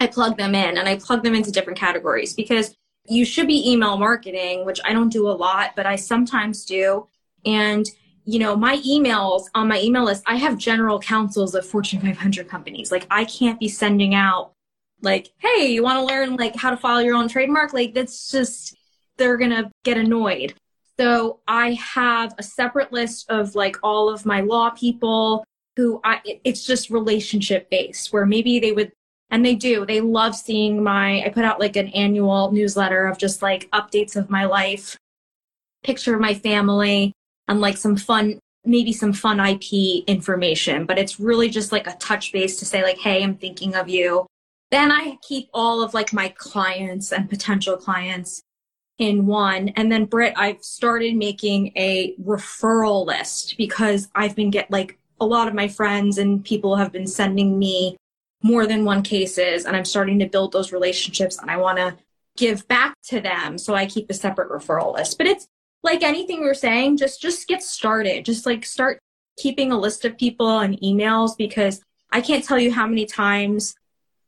I plug them in and I plug them into different categories because you should be email marketing, which I don't do a lot, but I sometimes do. And you know, my emails on my email list, I have general counsels of Fortune 500 companies. Like, I can't be sending out, like, hey, you want to learn, like, how to file your own trademark? Like, that's just, they're going to get annoyed. So I have a separate list of, like, all of my law people who I, it's just relationship based, where maybe they would, and they do, they love seeing my, I put out, like, an annual newsletter of just, like, updates of my life, picture of my family, and like some fun maybe some fun IP information, but it's really just like a touch base to say like, hey, I'm thinking of you. then I keep all of like my clients and potential clients in one. And then Britt, I've started making a referral list because I've been get like a lot of my friends and people have been sending me more than one cases and I'm starting to build those relationships and I want to give back to them. So I keep a separate referral list. But it's like anything we are saying, just just get started. Just like start keeping a list of people and emails because I can't tell you how many times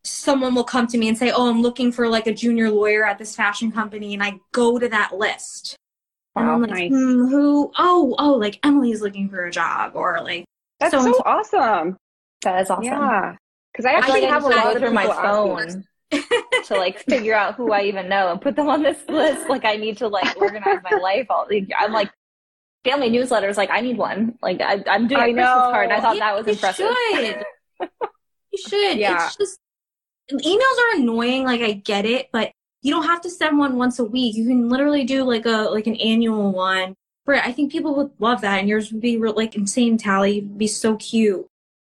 someone will come to me and say, "Oh, I'm looking for like a junior lawyer at this fashion company," and I go to that list. Wow, and I'm like, nice. hmm, who? Oh, oh, like Emily's looking for a job, or like that's so, so awesome. That is awesome. Yeah, because I actually I have a lot of through my phone to like figure out who I even know and put them on this list. Like I need to like organize my life. All I'm like family newsletters. Like I need one. Like I, am doing I a Christmas card. And I thought that was impressive. Should. you should. Yeah. It's just emails are annoying. Like I get it, but you don't have to send one once a week. You can literally do like a like an annual one. Britt, I think people would love that, and yours would be re- like insane. Tally would be so cute.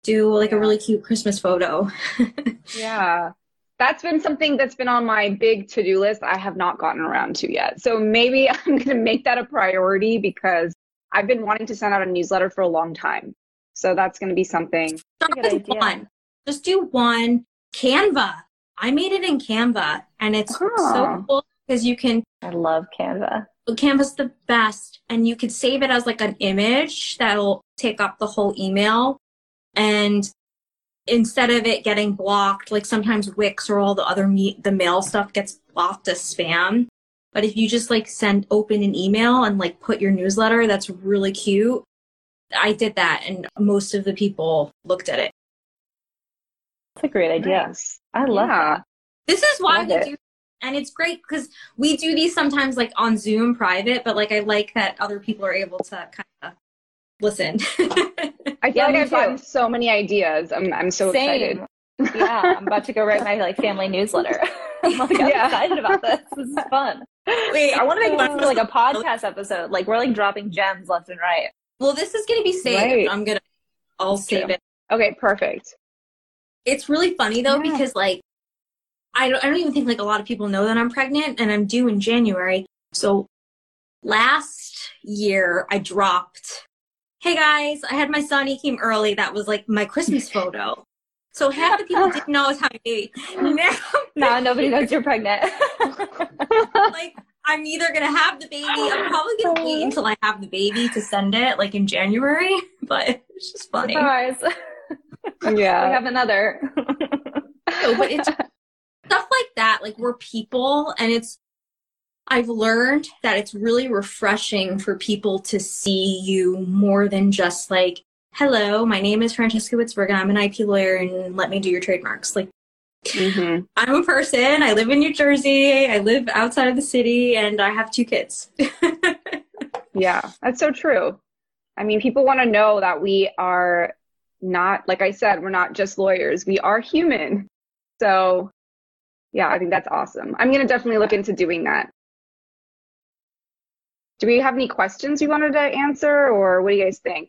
Do like yeah. a really cute Christmas photo. yeah, that's been something that's been on my big to do list. I have not gotten around to yet. So maybe I'm going to make that a priority because I've been wanting to send out a newsletter for a long time. So that's going to be something. Start with one. Just do one. Canva. I made it in Canva and it's so cool because you can. I love Canva. Canva's the best. And you can save it as like an image that'll take up the whole email. And instead of it getting blocked, like sometimes Wix or all the other me- the mail stuff gets blocked as spam. But if you just like send open an email and like put your newsletter, that's really cute. I did that and most of the people looked at it. That's a great idea. Nice. I love yeah. that. This is why love we it. do and it's great because we do these sometimes like on Zoom private, but like I like that other people are able to kind of listen. I feel yeah, like I've too. gotten so many ideas. I'm I'm so Same. excited. yeah, I'm about to go write my like family newsletter. I'm like I'm yeah. excited about this. This is fun. Wait, I want to make uh, like a podcast episode. Like we're like dropping gems left and right. Well, this is gonna be saved. Right. I'm gonna I'll That's save true. it. Okay, perfect. It's really funny though yeah. because like I don't I don't even think like a lot of people know that I'm pregnant and I'm due in January. So last year I dropped hey guys, I had my son, he came early. That was like my Christmas photo. So half the people didn't know I was having a baby. Now, now nobody knows you're pregnant. like I'm either gonna have the baby. I'm probably gonna wait until I have the baby to send it, like in January. But it's just funny. Surprise. yeah, we have another. no, but it's stuff like that. Like we're people, and it's I've learned that it's really refreshing for people to see you more than just like, hello, my name is Francesca Witzburg I'm an IP lawyer and let me do your trademarks. Like, mm-hmm. I'm a person. I live in New Jersey. I live outside of the city and I have two kids. yeah, that's so true. I mean, people want to know that we are not, like I said, we're not just lawyers, we are human. So, yeah, I think that's awesome. I'm going to definitely look into doing that. Do we have any questions you wanted to answer, or what do you guys think?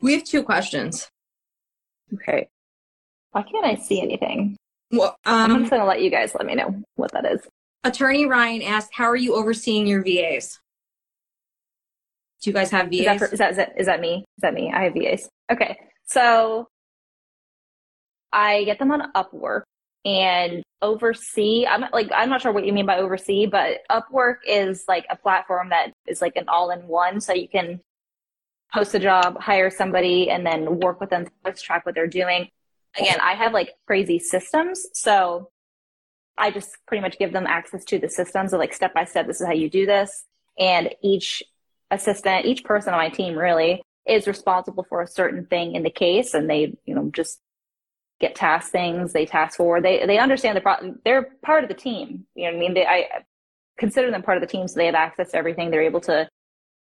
We have two questions. Okay. Why can't I see anything? Well, um, I'm just going to let you guys let me know what that is. Attorney Ryan asked, "How are you overseeing your VAs? Do you guys have VAs? Is that, for, is that, is that, is that me? Is that me? I have VAs. Okay, so I get them on Upwork, and oversee i'm like i'm not sure what you mean by oversee but upwork is like a platform that is like an all-in-one so you can post a job hire somebody and then work with them to track what they're doing. Again i have like crazy systems so i just pretty much give them access to the systems of like step by step this is how you do this and each assistant each person on my team really is responsible for a certain thing in the case and they you know just get task things, they task forward. They they understand the problem. They're part of the team. You know what I mean? They I consider them part of the team, so they have access to everything. They're able to,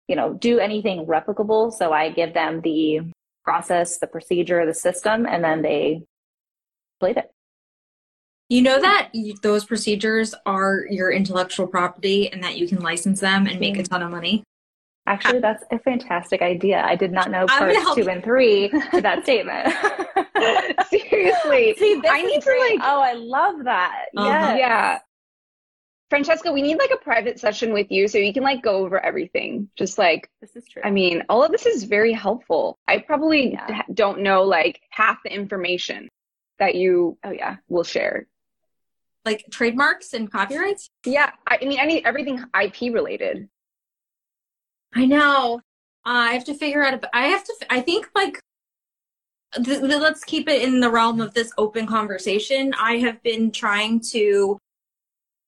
you know, do anything replicable. So I give them the process, the procedure, the system, and then they play it. You know that those procedures are your intellectual property and that you can license them and make a mm-hmm. ton of money? Actually, that's a fantastic idea. I did not know I'm parts two you. and three to that statement. Seriously. See, this I is need to like Oh, I love that. Uh-huh. Yes. Yeah. Francesca, we need like a private session with you so you can like go over everything. Just like, This is true. I mean, all of this is very helpful. I probably Yeah. d- don't know like half the information that you oh yeah. will share. Like trademarks and copyrights? Yeah. I, I mean, I need everything IP related. I know. Uh, I have to figure out. A, I have to. I think like. Th- let's keep it in the realm of this open conversation. I have been trying to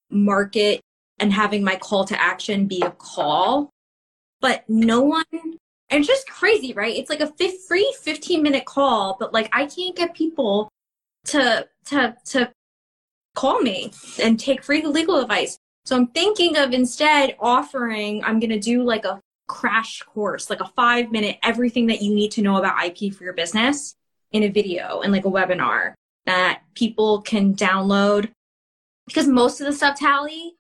market and having my call to action be a call, but no one. And it's just crazy, right? It's like a free 15 minute call, but like I can't get people to to to call me and take free legal advice. So I'm thinking of instead offering, I'm to do like a crash course, like a five minute everything that you need to know about IP for your business in a video and like a webinar that people can download. Because most of the stuff, Taly,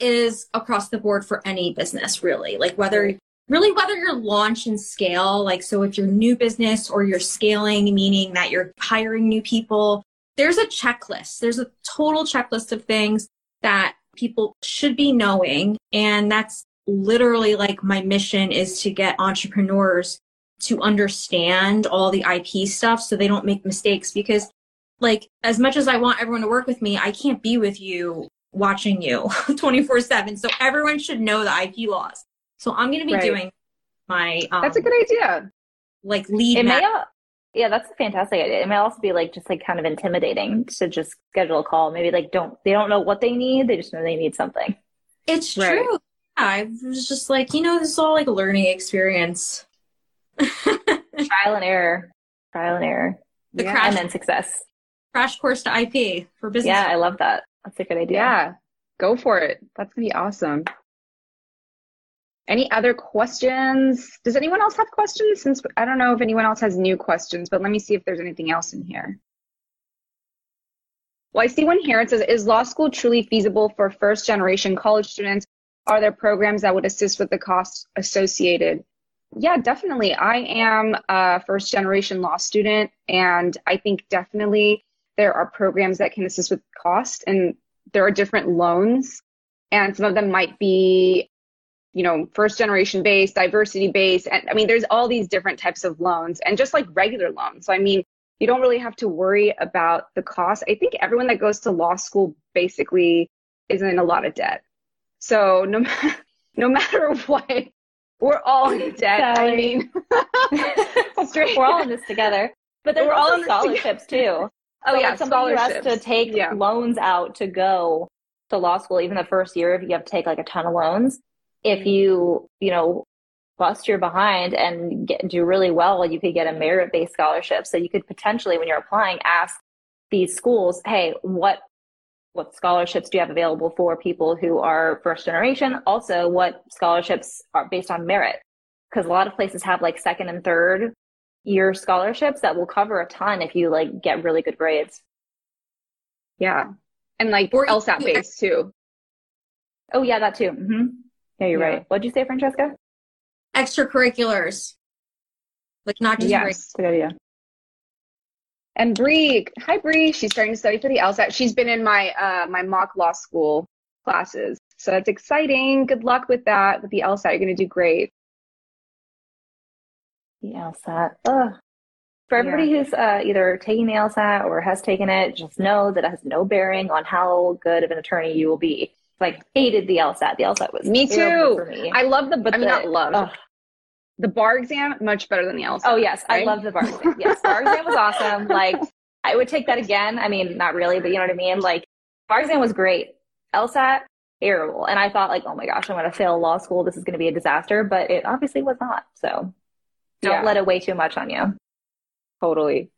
is across the board for any business, really. Like whether, really, whether you're launch and scale, like so if you're new business or you're scaling, meaning that you're hiring new people, there's a checklist. There's a total checklist of things that people should be knowing. And that's literally like my mission is to get entrepreneurs to understand all the IP stuff so they don't make mistakes because like as much as I want everyone to work with me, I can't be with you watching you 24 7. So everyone should know the IP laws. So I'm going to be Right. doing my, um, That's a good idea. like lead It may al- yeah, that's a fantastic idea. It may also be like just like kind of intimidating to just schedule a call. Maybe like don't they don't know what they need, they just know they need something. It's Right. true. I was just like, you know, this is all like a learning experience. Trial and error. Trial and error. The Yeah. crash And then success. crash course to IP for business. Yeah, I love that. That's a good idea. Yeah. Go for it. That's going to be awesome. Any other questions? Does anyone else have questions? Since I don't know if anyone else has new questions, but let me see if there's anything else in here. Well, I see one here. It says, Is law school truly feasible for first generation college students? Are there programs that would assist with the costs associated? Yeah, definitely. I am a first generation law student, and I think definitely there are programs that can assist with cost, and there are different loans, and some of them might be, you know, first generation based, diversity based, and I mean, there's all these different types of loans, and just like regular loans. So, I mean, you don't really have to worry about the cost. I think everyone that goes to law school basically is in a lot of debt. So no, no matter what, we're all in debt. I mean, straight. We're all in this together. But there's We're all also in this together. scholarships too. oh So, yeah, like, somebody has to take Yeah. loans out to go to law school, even the first year, if you have to take like a ton of loans, Mm-hmm. if you, you know, bust your behind and get, do really well, you could get a merit based scholarship. So you could potentially, when you're applying, ask these schools, hey, what what scholarships do you have available for people who are first generation? Also, what scholarships are based on merit? Because a lot of places have like second and third year scholarships that will cover a ton if you like get really good grades. Yeah, and like Or you LSAT do- based too. Oh yeah, that too. Mm-hmm. Yeah, you're Yeah. right. What'd you say, Francesca? Extracurriculars. Like not just grades. Yes. Good idea. And Bree, hi Bree. She's starting to study for the LSAT. She's been in my uh, my mock law school classes, so that's exciting. Good luck with that with the LSAT. You're going to do great. The LSAT. Ugh. For everybody who's uh, either taking the LSAT or has taken it, just know that it has no bearing on how good of an attorney you will be. Like, hated the LSAT. The LSAT was Me too. For me. I love the. But I mean, the- not love ugh. The bar exam. Much better than the LSAT. Oh yes, I love the bar exam. Yes, bar exam was awesome. Like I would take that again. I mean, not really, but you know what I mean. Like bar exam was great. LSAT terrible, and I thought like, oh my gosh, I'm going to fail law school. This is going to be a disaster, but it obviously was not. So don't Yeah. let it weigh too much on you. Totally.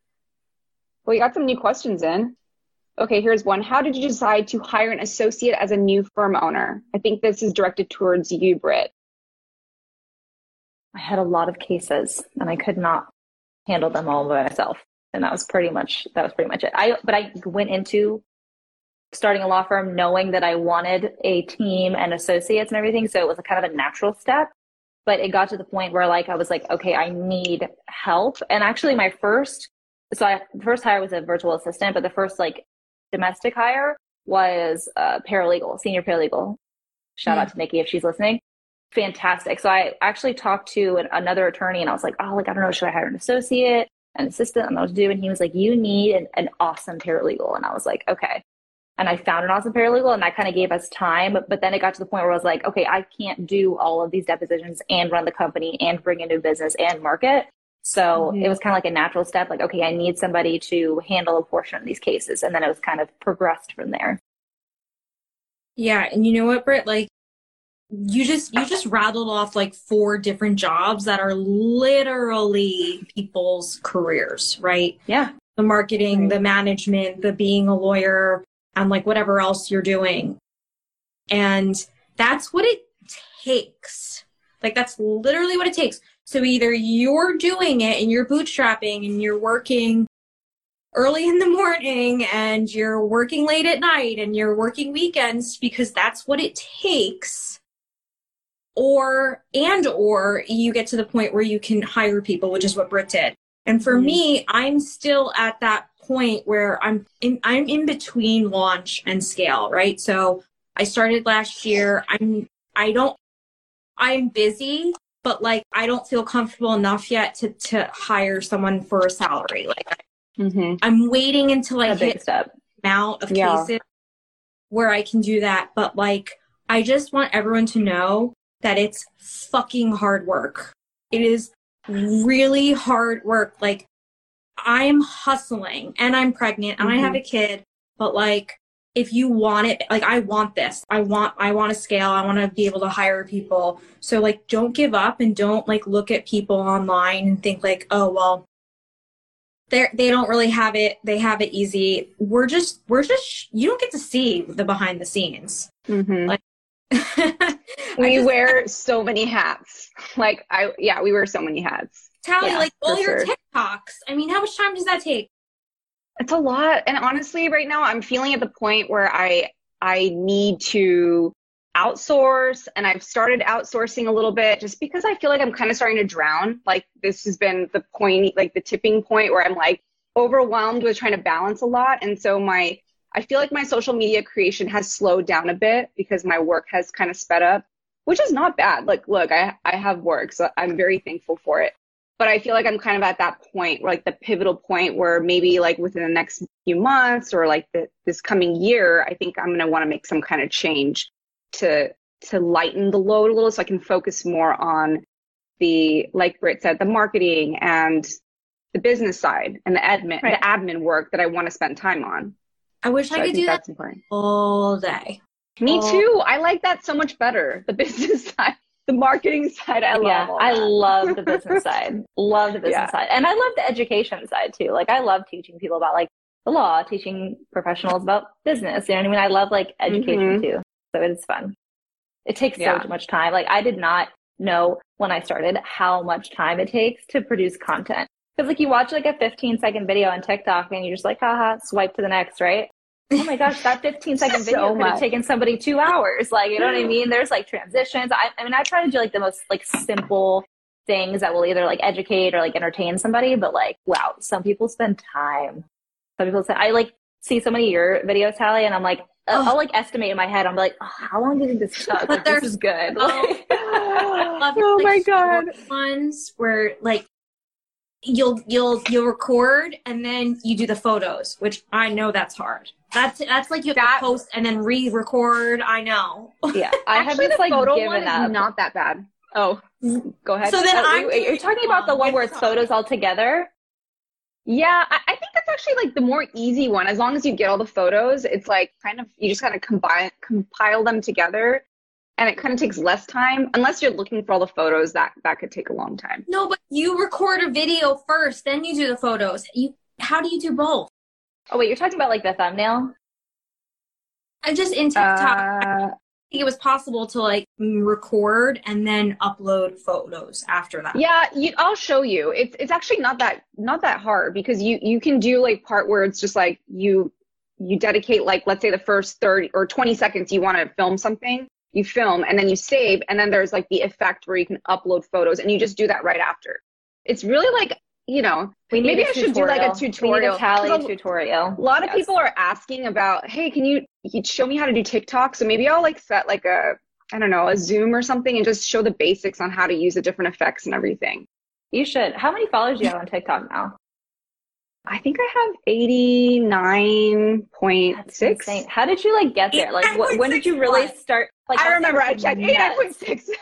Well, you got some new questions in. Okay, here's one. How did you decide to hire an associate as a new firm owner? I think this is directed towards you, Britt. I had a lot of cases, and I could not handle them all by myself, and that was pretty much that was pretty much it. I but I went into starting a law firm knowing that I wanted a team and associates and everything, so it was a kind of a natural step. but it got to the point where like I was like, okay, I need help. And actually, my first so I, the first hire was a virtual assistant, but the first like domestic hire was a paralegal, senior paralegal. Shout mm. out to Nikki if she's listening. Fantastic. So I actually talked to an, another attorney and I was like, oh, like, I don't know, should I hire an associate, an assistant? And I don't know what to do. And he was like, you need an, an awesome paralegal. And I was like, okay. And I found an awesome paralegal and that kind of gave us time. But then it got to the point where I was like, okay, I can't do all of these depositions and run the company and bring a new business and market. So mm-hmm. it was kind of like a natural step, like, okay, I need somebody to handle a portion of these cases. And then it was kind of progressed from there. Yeah. And you know what, Britt? Like, you just you just rattled off like four different jobs that are literally people's careers right? Yeah. The marketing right. the management the being a lawyer and like whatever else you're doing. And that's what it takes. Like that's literally what it takes. So either you're doing it and you're bootstrapping and you're working early in the morning and you're working late at night and you're working weekends because that's what it takes or and or you get to the point where you can hire people which is what Britt did and for mm-hmm. me i'm still at that point where i'm in i'm in between launch and scale right so i started last year i'm i don't i'm busy but like i don't feel comfortable enough yet to to hire someone for a salary like mm-hmm. i'm waiting until i hit step. amount of yeah. cases where i can do that but like i just want everyone to know that it's fucking hard work. It is really hard work. Like I'm hustling and I'm pregnant and mm-hmm. I have mm-hmm. a kid, but like if you want it, like I want this. I want I want to scale. I want to be able to hire people. So like don't give up and don't like look at people online and think like, "Oh, well, they they don't really have it. They have it easy." We're just we're just you don't get to see the behind the scenes. Mm-hmm. Like we just, wear so many hats. Like I yeah, we wear so many hats. Taly, yeah, like all your sure. TikToks. I mean, how much time does that take? It's a lot. And honestly, right now I'm feeling at the point where I I need to outsource and I've started outsourcing a little bit just because I feel like I'm kind of starting to drown. Like this has been the point like the tipping point where I'm like overwhelmed with trying to balance a lot. And so my I feel like my social media creation has slowed down a bit because my work has kind of sped up, which is not bad. Like, look, I, I have work, so I'm very thankful for it. But I feel like I'm kind of at that point, like the pivotal point where maybe like within the next few months or like the, this coming year, I think I'm going to want to make some kind of change to, to lighten the load a little so I can focus more on the, like Britt said, the marketing and the business side and the admin, right. the admin work that I want to spend time on. I wish so I could I do that important. all day. Me all too. I like that so much better. The business side, the marketing side. I love. Yeah, I love the business side. Love the business yeah. side, and I love the education side too. Like I love teaching people about like the law, teaching professionals about business. You know what I mean? I love like education mm-hmm. too. So it's fun. It takes yeah. so much time. Like I did not know when I started how much time it takes to produce content. Because like you watch like a 15 second video on TikTok and you're just like, haha, swipe to the next, right? Oh my gosh, that 15 second video so could have taken somebody two hours. Like, you know what I mean? There's like transitions. I, I mean, I try to do like the most like simple things that will either like educate or like entertain somebody, but like, wow, some people spend time. Some people say, I like see so many of your videos, Taly, and I'm like, oh. I'll like estimate in my head. I'm like, oh, how long do you think this took? Like, this is good. Like, oh my god, ones where like you'll you'll you'll record and then you do the photos, which I know that's hard. That's that's like you have that, to post and then re-record. I know. Yeah, I have just like photo given up. Not that bad. Oh, go ahead. So then oh, I'm you're talking about the one where it's photos all together. Yeah, I, I, think that's actually like the more easy one. As long as you get all the photos, it's like kind of you just kind of combine compile them together and it kind of takes less time unless you're looking for all the photos that that could take a long time. No but you record a video first then you do the photos. You how do you do both? Oh wait you're talking about like the thumbnail? I just in tiktok uh, I think it was possible to like record and then upload photos after that. Yeah you, i'll show you. It's it's actually not that not that hard because you you can do like part where it's just like you you dedicate like let's say the first 30 or 20 seconds you want to film something you film and then you save and then there's like the effect where you can upload photos and you just do that right after it's really like you know maybe i should do like a We tutorial a Taly tutorial. a lot of Yes. people are asking about hey can you, you show me how to do tiktok so maybe i'll like set like a i don't know a zoom or something and just show the basics on how to use the different effects and everything You should. How many followers do you have on TikTok now? I think i have 89.6. How did you like get there? Like, wh- when did you really 89.6 start? Like, I remember I checked nuts. 89.6.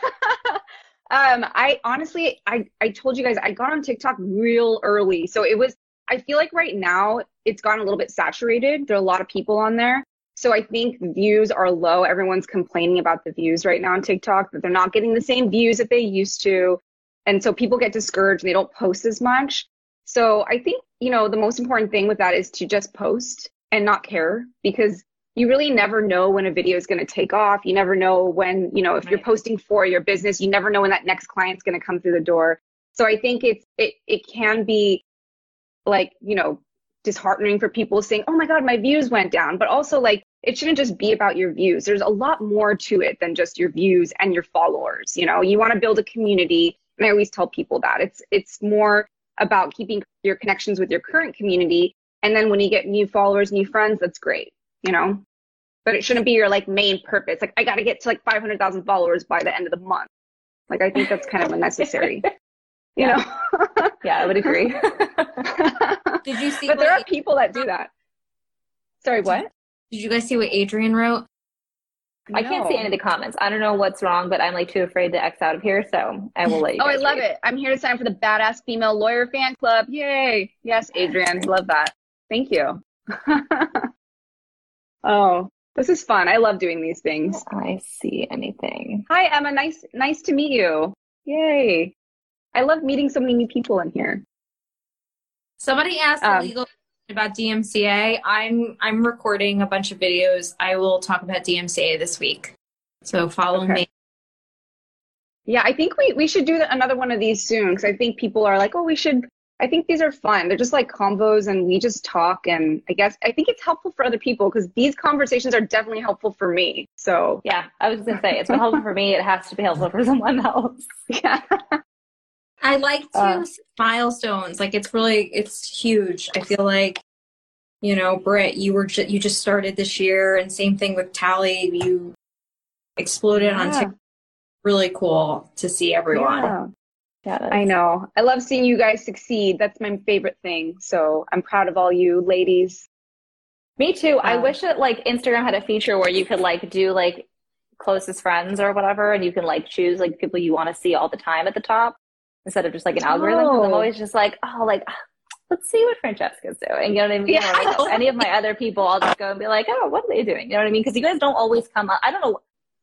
um, I honestly, I, I told you guys, I got on TikTok real early. So it was, I feel like right now it's gotten a little bit saturated. There are a lot of people on there. So I think views are low. Everyone's complaining about the views right now on TikTok, that they're not getting the same views that they used to. And so people get discouraged and they don't post as much. So I think, you know, the most important thing with that is to just post and not care because you really never know when a video is going to take off. You never know when, you know, if you're posting for your business, you never know when that next client's going to come through the door. So I think it's it it can be like, you know, disheartening for people saying, "Oh my god, my views went down." But also like it shouldn't just be about your views. There's a lot more to it than just your views and your followers, you know. You want to build a community, and I always tell people that. It's it's more about keeping your connections with your current community and then when you get new followers, new friends, that's great, you know? But it shouldn't be your like main purpose. Like I got to get to like 500,000 followers by the end of the month. Like I think that's kind of unnecessary. You know? Yeah, I would agree. Did you see but there are people that do that. Sorry, what? did you guys see what Adrian wrote? I can't see any of the comments. I don't know what's wrong, but I'm like too afraid to X out of here, so I will let you. Oh, I love read. it. I'm here to sign for the Badass Female Lawyer Fan Club. Yay. Yes, Adrian. Love that. Thank you. oh, this is fun. I love doing these things. I see anything. Hi, Emma. Nice, nice to meet you. Yay. I love meeting so many new people in here. Somebody asked Um, a legal question about DMCA. I'm I'm recording a bunch of videos. I will talk about DMCA this week. So follow Okay. me. Yeah, I think we, we should do another one of these soon because I think people are like, oh, we should. I think these are fun. They're just like combos and we just talk. And I guess I think it's helpful for other people because these conversations are definitely helpful for me. So, Yeah, I was gonna say it's been helpful for me. It has to be helpful for someone else. yeah. I like to Uh, milestones. Like it's really it's huge. I feel like you know, Britt, you were ju- you just started this year, and same thing with Taly. You exploded on TikTok. Really cool to see everyone. Yeah. Yeah, I know. I love seeing you guys succeed. That's my favorite thing. So I'm proud of all you ladies. Me too. I wish that like Instagram had a feature where you could like do like closest friends or whatever, and you can like choose like people you want to see all the time at the top instead of just like an algorithm. 'cause I'm Oh. always just like, oh, like let's see what Francesca's doing. You know what I mean? Yeah. Or, like, any of my other people, I'll just go and be like, oh, what are they doing? You know what I mean? Because you guys don't always come up. I don't know.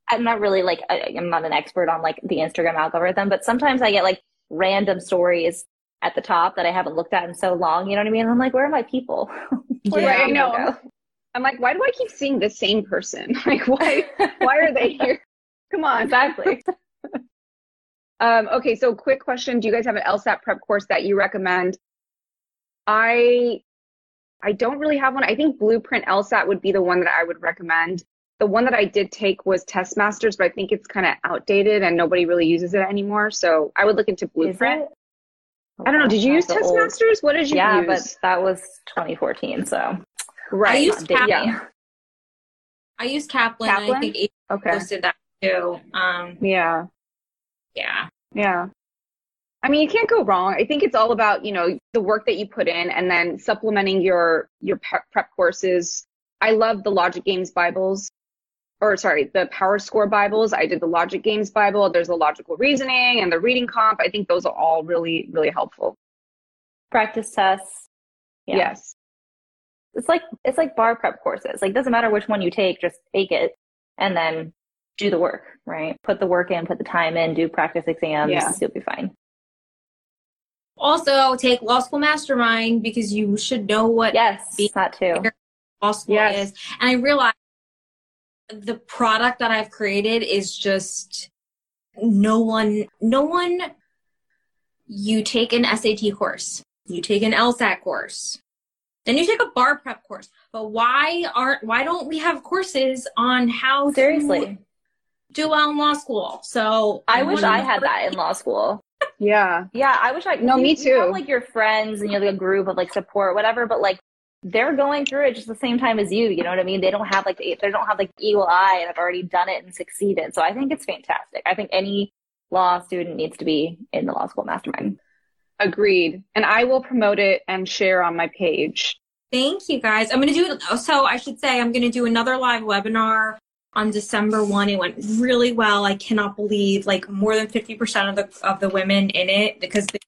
I'm not really like I, I'm not an expert on like the Instagram algorithm, but sometimes I get like random stories at the top that I haven't looked at in so long. You know what I mean? And I'm like, where are my people? Where Yeah, I know. Go? I'm like, why do I keep seeing the same person? Like, why? why are they here? Come on. Exactly. Um, okay, so quick question: Do you guys have an LSAT prep course that you recommend? I I don't really have one. I think Blueprint LSAT would be the one that I would recommend. The one that I did take was Test Masters, but I think it's kind of outdated and nobody really uses it anymore. So I would look into Blueprint. Is it? I don't know. Did you use That's the Test old- Masters? What did you Yeah, use? but that was 2014, so right. I used Kaplan. dating. I use Kaplan. Kaplan? I think Adrian okay. posted that too. Um, Yeah. Yeah. Yeah. I mean, you can't go wrong. I think it's all about, you know, the work that you put in and then supplementing your your prep prep courses. I love the Logic Games Bibles. Or sorry, the PowerScore Bibles. I did the Logic Games Bible. There's the logical reasoning and the reading comp. I think those are all really, really helpful. practice tests. Yeah. Yes. It's like it's like bar prep courses. Like doesn't matter which one you take, just take it and then do the work, right? Put the work in, put the time in, do practice exams, Yeah. you'll be fine. Also, take Law School Mastermind because you should know what Yes, that too. law school Yes. is. And I realized the product that I've created is just no one, no one, you take an SAT course, you take an LSAT course, then you take a bar prep course. But why aren't, why don't we have courses on how to Seriously. Do well in law school. So I mm-hmm. wish I had that in law school. Yeah. Yeah, I wish I. No, you, me You too. have, like your friends and you have like a group of like support, whatever. But like they're going through it just the same time as you. You know what I mean? They don't have like they don't have like eagle eye and have already done it and succeeded. So I think it's fantastic. I think any law student needs to be in the law school mastermind. Agreed. And I will promote it and share on my page. Thank you guys. I'm going to do it. So I should say I'm going to do another live webinar on December 1. It went really well. I cannot believe like more than 50% of the of the women in it because they,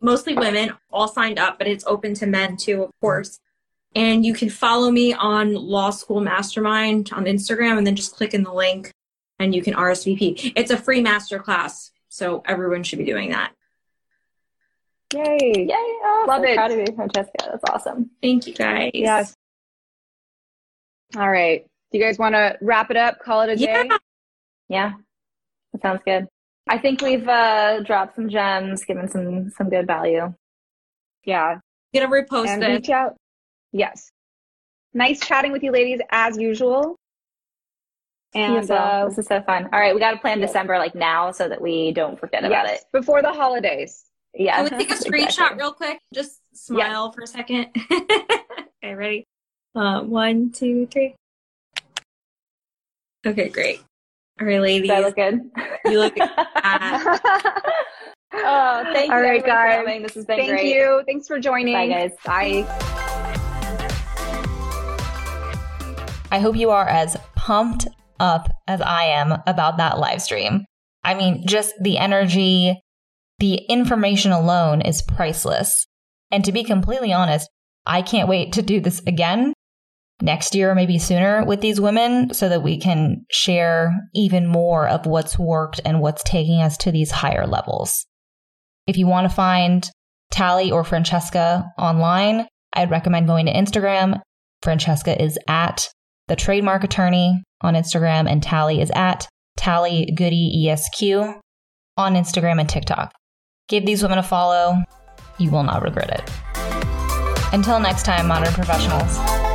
mostly women all signed up, but it's open to men too, of course. And you can follow me on Law School Mastermind on Instagram and then just click in the link and you can RSVP. It's a free masterclass, so everyone should be doing that. Yay. Yay! Oh, Love so it. Proud of you, Francesca. That's awesome. Thank you guys. Yes. All right. Do you guys want to wrap it up? Call it a day? Yeah. Yeah, that sounds good. I think we've uh, dropped some gems, given some some good value. Yeah. Gonna repost and it. reach out. Yes. Nice chatting with you ladies as usual. And And uh, this is so fun. All right, we got to plan yeah. December like now so that we don't forget about it. before the holidays. Yeah. Can we take a screenshot Exactly. real quick? Just smile for a second. okay, ready? Uh, one, two, three. Okay, great. All right, ladies. Does that look good? You look good. oh, thank you All right, everyone, for guys. coming. This has been Thank great. you. Thanks for joining. Bye, guys. Bye. I hope you are as pumped up as I am about that live stream. I mean, just the energy, the information alone is priceless. And to be completely honest, I can't wait to do this again next year, or maybe sooner, with these women so that we can share even more of what's worked and what's taking us to these higher levels. If you want to find Taly or Francesca online, I'd recommend going to Instagram. Francesca is at the trademark attorney on Instagram, and Taly is at Taly Goody ESQ on Instagram and TikTok. Give these women a follow. You will not regret it. Until next time, modern professionals.